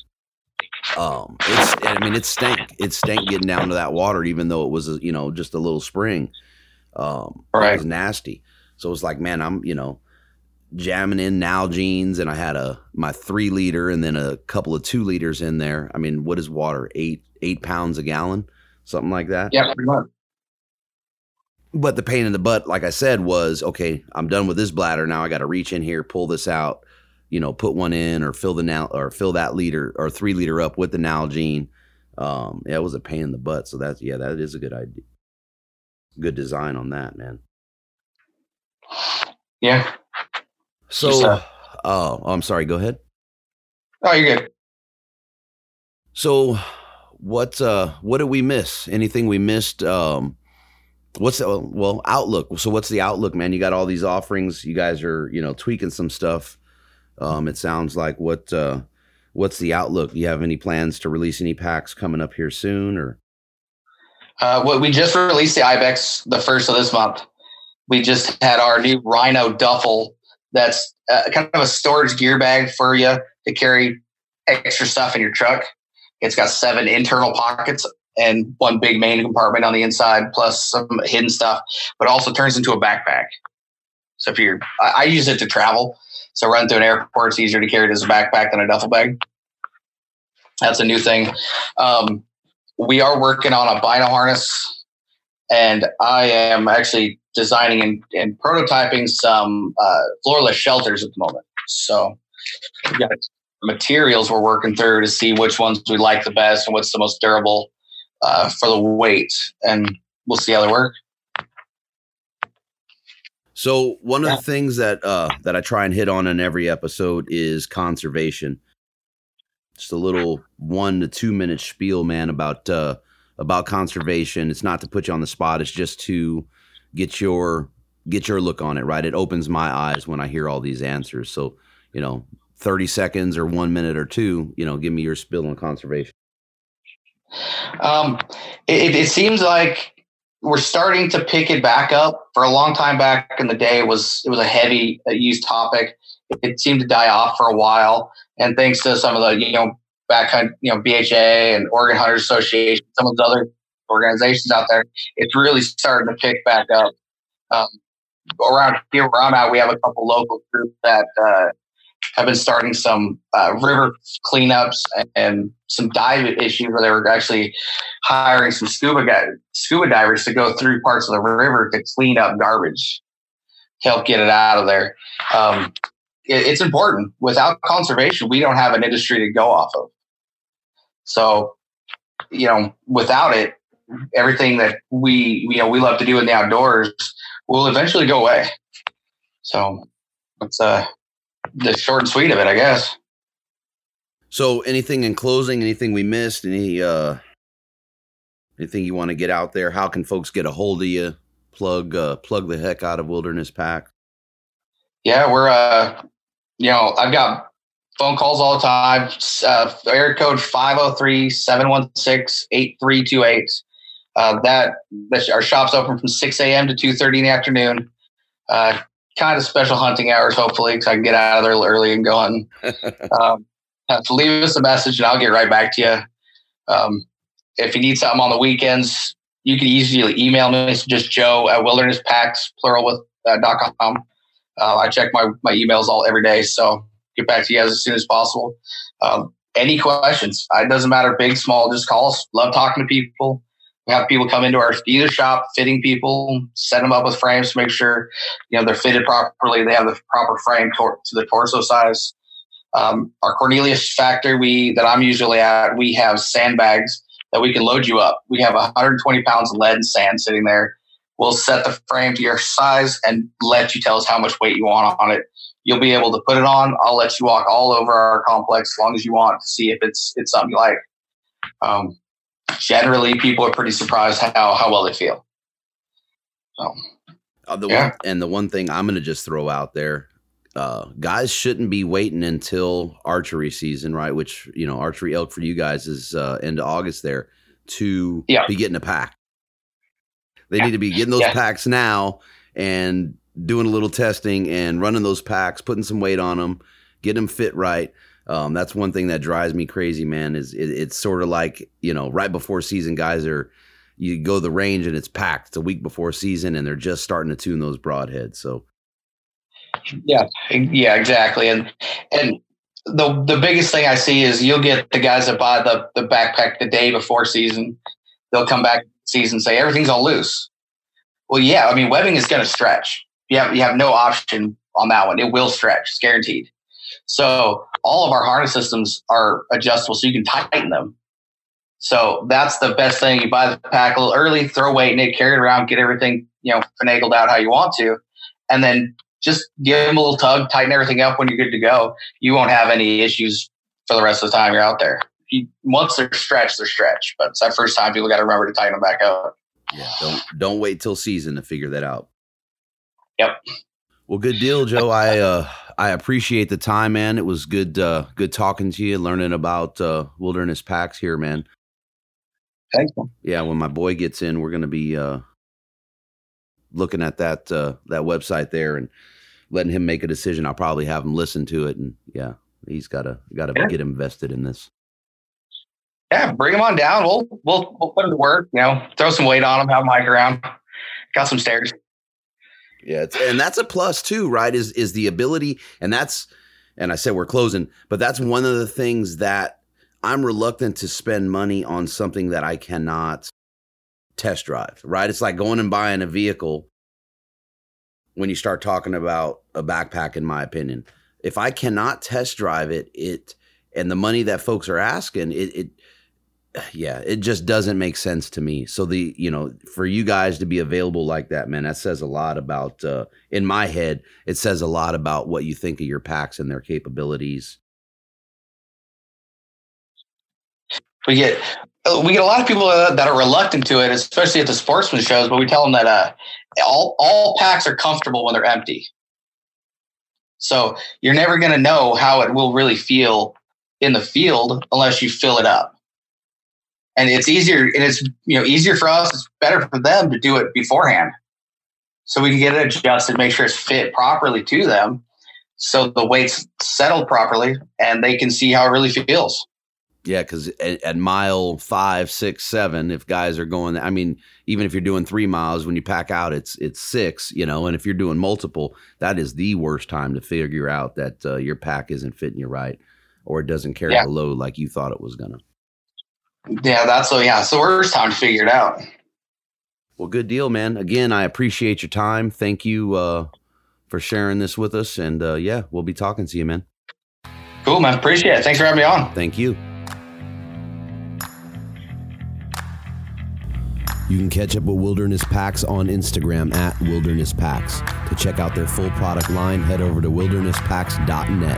Um, it's I mean, it stank. It stank getting down to that water, even though it was a, you know just a little spring. Um, right. it was nasty. So it was like, man, I'm you know jamming in Nalgene's, and I had a my three liter and then a couple of two liters in there. I mean, what is water? Eight eight pounds a gallon, something like that. Yeah, pretty much. But the pain in the butt, like I said, was okay. I'm done with this bladder now. I got to reach in here, pull this out, you know, put one in, or fill the now or fill that liter or three liter up with the Nalgene. Um, yeah, it was a pain in the butt. So that's yeah, that is a good idea. Good design on that, man. Yeah, so, uh, oh, I'm sorry. Go ahead. Oh, you're good. So, what uh, what did we miss? Anything we missed? Um, what's the, well outlook? So, what's the outlook, man? You got all these offerings. You guys are you know tweaking some stuff. Um, it sounds like what uh, what's the outlook? You have any plans to release any packs coming up here soon, or? Uh, well, we just released the Ibex the first of this month. We just had our new Rhino duffel that's uh, kind of a storage gear bag for you to carry extra stuff in your truck. It's got seven internal pockets and one big main compartment on the inside, plus some hidden stuff, but also turns into a backpack. So if you're, I, I use it to travel. So run through an airport, it's easier to carry it as a backpack than a duffel bag. That's a new thing. Um, we are working on a bino harness, and I am actually designing and, and prototyping some uh, floorless shelters at the moment. So we got materials we're working through to see which ones we like the best and what's the most durable uh, for the weight, and we'll see how they work. So one of the things that uh, that I try and hit on in every episode is conservation. Just a little one to two minute spiel, man, about uh, about conservation. It's not to put you on the spot. It's just to get your get your look on it right it opens my eyes when i hear all these answers so you know 30 seconds or one minute or two you know give me your spill on conservation. Um it, it seems like we're starting to pick it back up. For a long time back in the day it was it was a heavy uh, used topic. It seemed to die off for a while. And thanks to some of the you know back you know bha and oregon hunters association some of the other organizations out there, it's really starting to pick back up. Um, around here where I'm at, we have a couple local groups that uh, have been starting some uh, river cleanups and some dive issues where they were actually hiring some scuba guys, scuba divers to go through parts of the river to clean up garbage, help get it out of there. Um, it, it's important. Without conservation, we don't have an industry to go off of. So, you know, without it, everything that we you know we love to do in the outdoors will eventually go away. So it's uh the short and sweet of it, I guess. So anything in closing, anything we missed, any uh anything you want to get out there? How can folks get a hold of you? Plug uh plug the heck out of Wilderness Pack. Yeah, we're uh you know, I've got phone calls all the time. Uh, area code 503 716 8328. Uh, that, that our shop's open from 6 a.m. to 2.30 in the afternoon. Uh, kind of special hunting hours, hopefully, because I can get out of there early and go hunting. um, to leave us a message and I'll get right back to you. Um, if you need something on the weekends, you can easily email me. It's just joe at wildernesspacks, plural with uh, dot com. Uh, I check my my emails all every day, so get back to you guys as soon as possible. Um, any questions? It doesn't matter, big, small. Just call us. Love talking to people. We have people come into our dealer shop, fitting people, set them up with frames to make sure you know they're fitted properly. They have the proper frame to the torso size. Um, our Cornelius factory we that I'm usually at, we have sandbags that we can load you up. We have 120 pounds of lead and sand sitting there. We'll set the frame to your size and let you tell us how much weight you want on it. You'll be able to put it on. I'll let you walk all over our complex as long as you want to see if it's it's something you like. Um, generally, people are pretty surprised how how well they feel. So, uh, the yeah. one, and the one thing I'm going to just throw out there uh, guys shouldn't be waiting until archery season, right? Which you know, archery elk for you guys is uh, into August there to yeah. be getting a pack. They yeah. need to be getting those packs now and doing a little testing and running those packs, putting some weight on them, get them fit right. Um, that's one thing that drives me crazy, man. Is it, it's sort of like you know, right before season, guys are you go the range and it's packed. It's a week before season, and they're just starting to tune those broadheads. So yeah, yeah, exactly. And and the the biggest thing I see is you'll get the guys that buy the the backpack the day before season. They'll come back season say everything's all loose. Well, yeah, I mean webbing is going to stretch. You have you have no option on that one. It will stretch. It's guaranteed. So all of our harness systems are adjustable, so you can tighten them. So that's the best thing. You buy the pack a little early, throw weight in it, carry it around, get everything you know finagled out how you want to, and then just give them a little tug, tighten everything up when you're good to go. You won't have any issues for the rest of the time you're out there. You, once they're stretched, they're stretched. But it's that first time people got to remember to tighten them back up. Yeah, don't don't wait till season to figure that out. Yep. Well, good deal, Joe. I uh, I appreciate the time, man. It was good uh, good talking to you, learning about uh, wilderness packs here, man. Thanks. Man. Yeah, when my boy gets in, we're gonna be uh, looking at that uh, that website there and letting him make a decision. I'll probably have him listen to it, and yeah, he's got to got to yeah. get invested in this. Yeah, bring him on down. We'll we'll we'll put him to work. You know, throw some weight on him, have him hike around. Got some stairs. Yeah, and that's a plus too, right? Is is the ability, and that's, and I said we're closing, but that's one of the things that I'm reluctant to spend money on something that I cannot test drive. Right? It's like going and buying a vehicle when you start talking about a backpack, in my opinion. If I cannot test drive it, it and the money that folks are asking, it, it yeah, it just doesn't make sense to me. So the you know for you guys to be available like that, man, that says a lot about. Uh, in my head, it says a lot about what you think of your packs and their capabilities. We get we get a lot of people that are reluctant to it, especially at the sportsman shows. But we tell them that uh, all all packs are comfortable when they're empty. So you're never going to know how it will really feel in the field unless you fill it up. And it's easier, and it's you know easier for us. It's better for them to do it beforehand, so we can get it adjusted, make sure it's fit properly to them, so the weight's settled properly, and they can see how it really feels. Yeah, because at, at, mile five, six, seven, if guys are going, I mean, even if you're doing three miles, when you pack out, it's it's six, you know. And if you're doing multiple, that is the worst time to figure out that uh, your pack isn't fitting you right, or it doesn't carry yeah. the load like you thought it was gonna. Yeah, that's so. Yeah, So we're just time to figure it out. Well, good deal, man. Again, I appreciate your time. Thank you uh, for sharing this with us, and uh, yeah, we'll be talking to you, man. Cool, man. Appreciate it. Thanks for having me on. Thank you. You can catch up with Wilderness Packs on Instagram at Wilderness Packs. To check out their full product line, head over to wildernesspacks.net.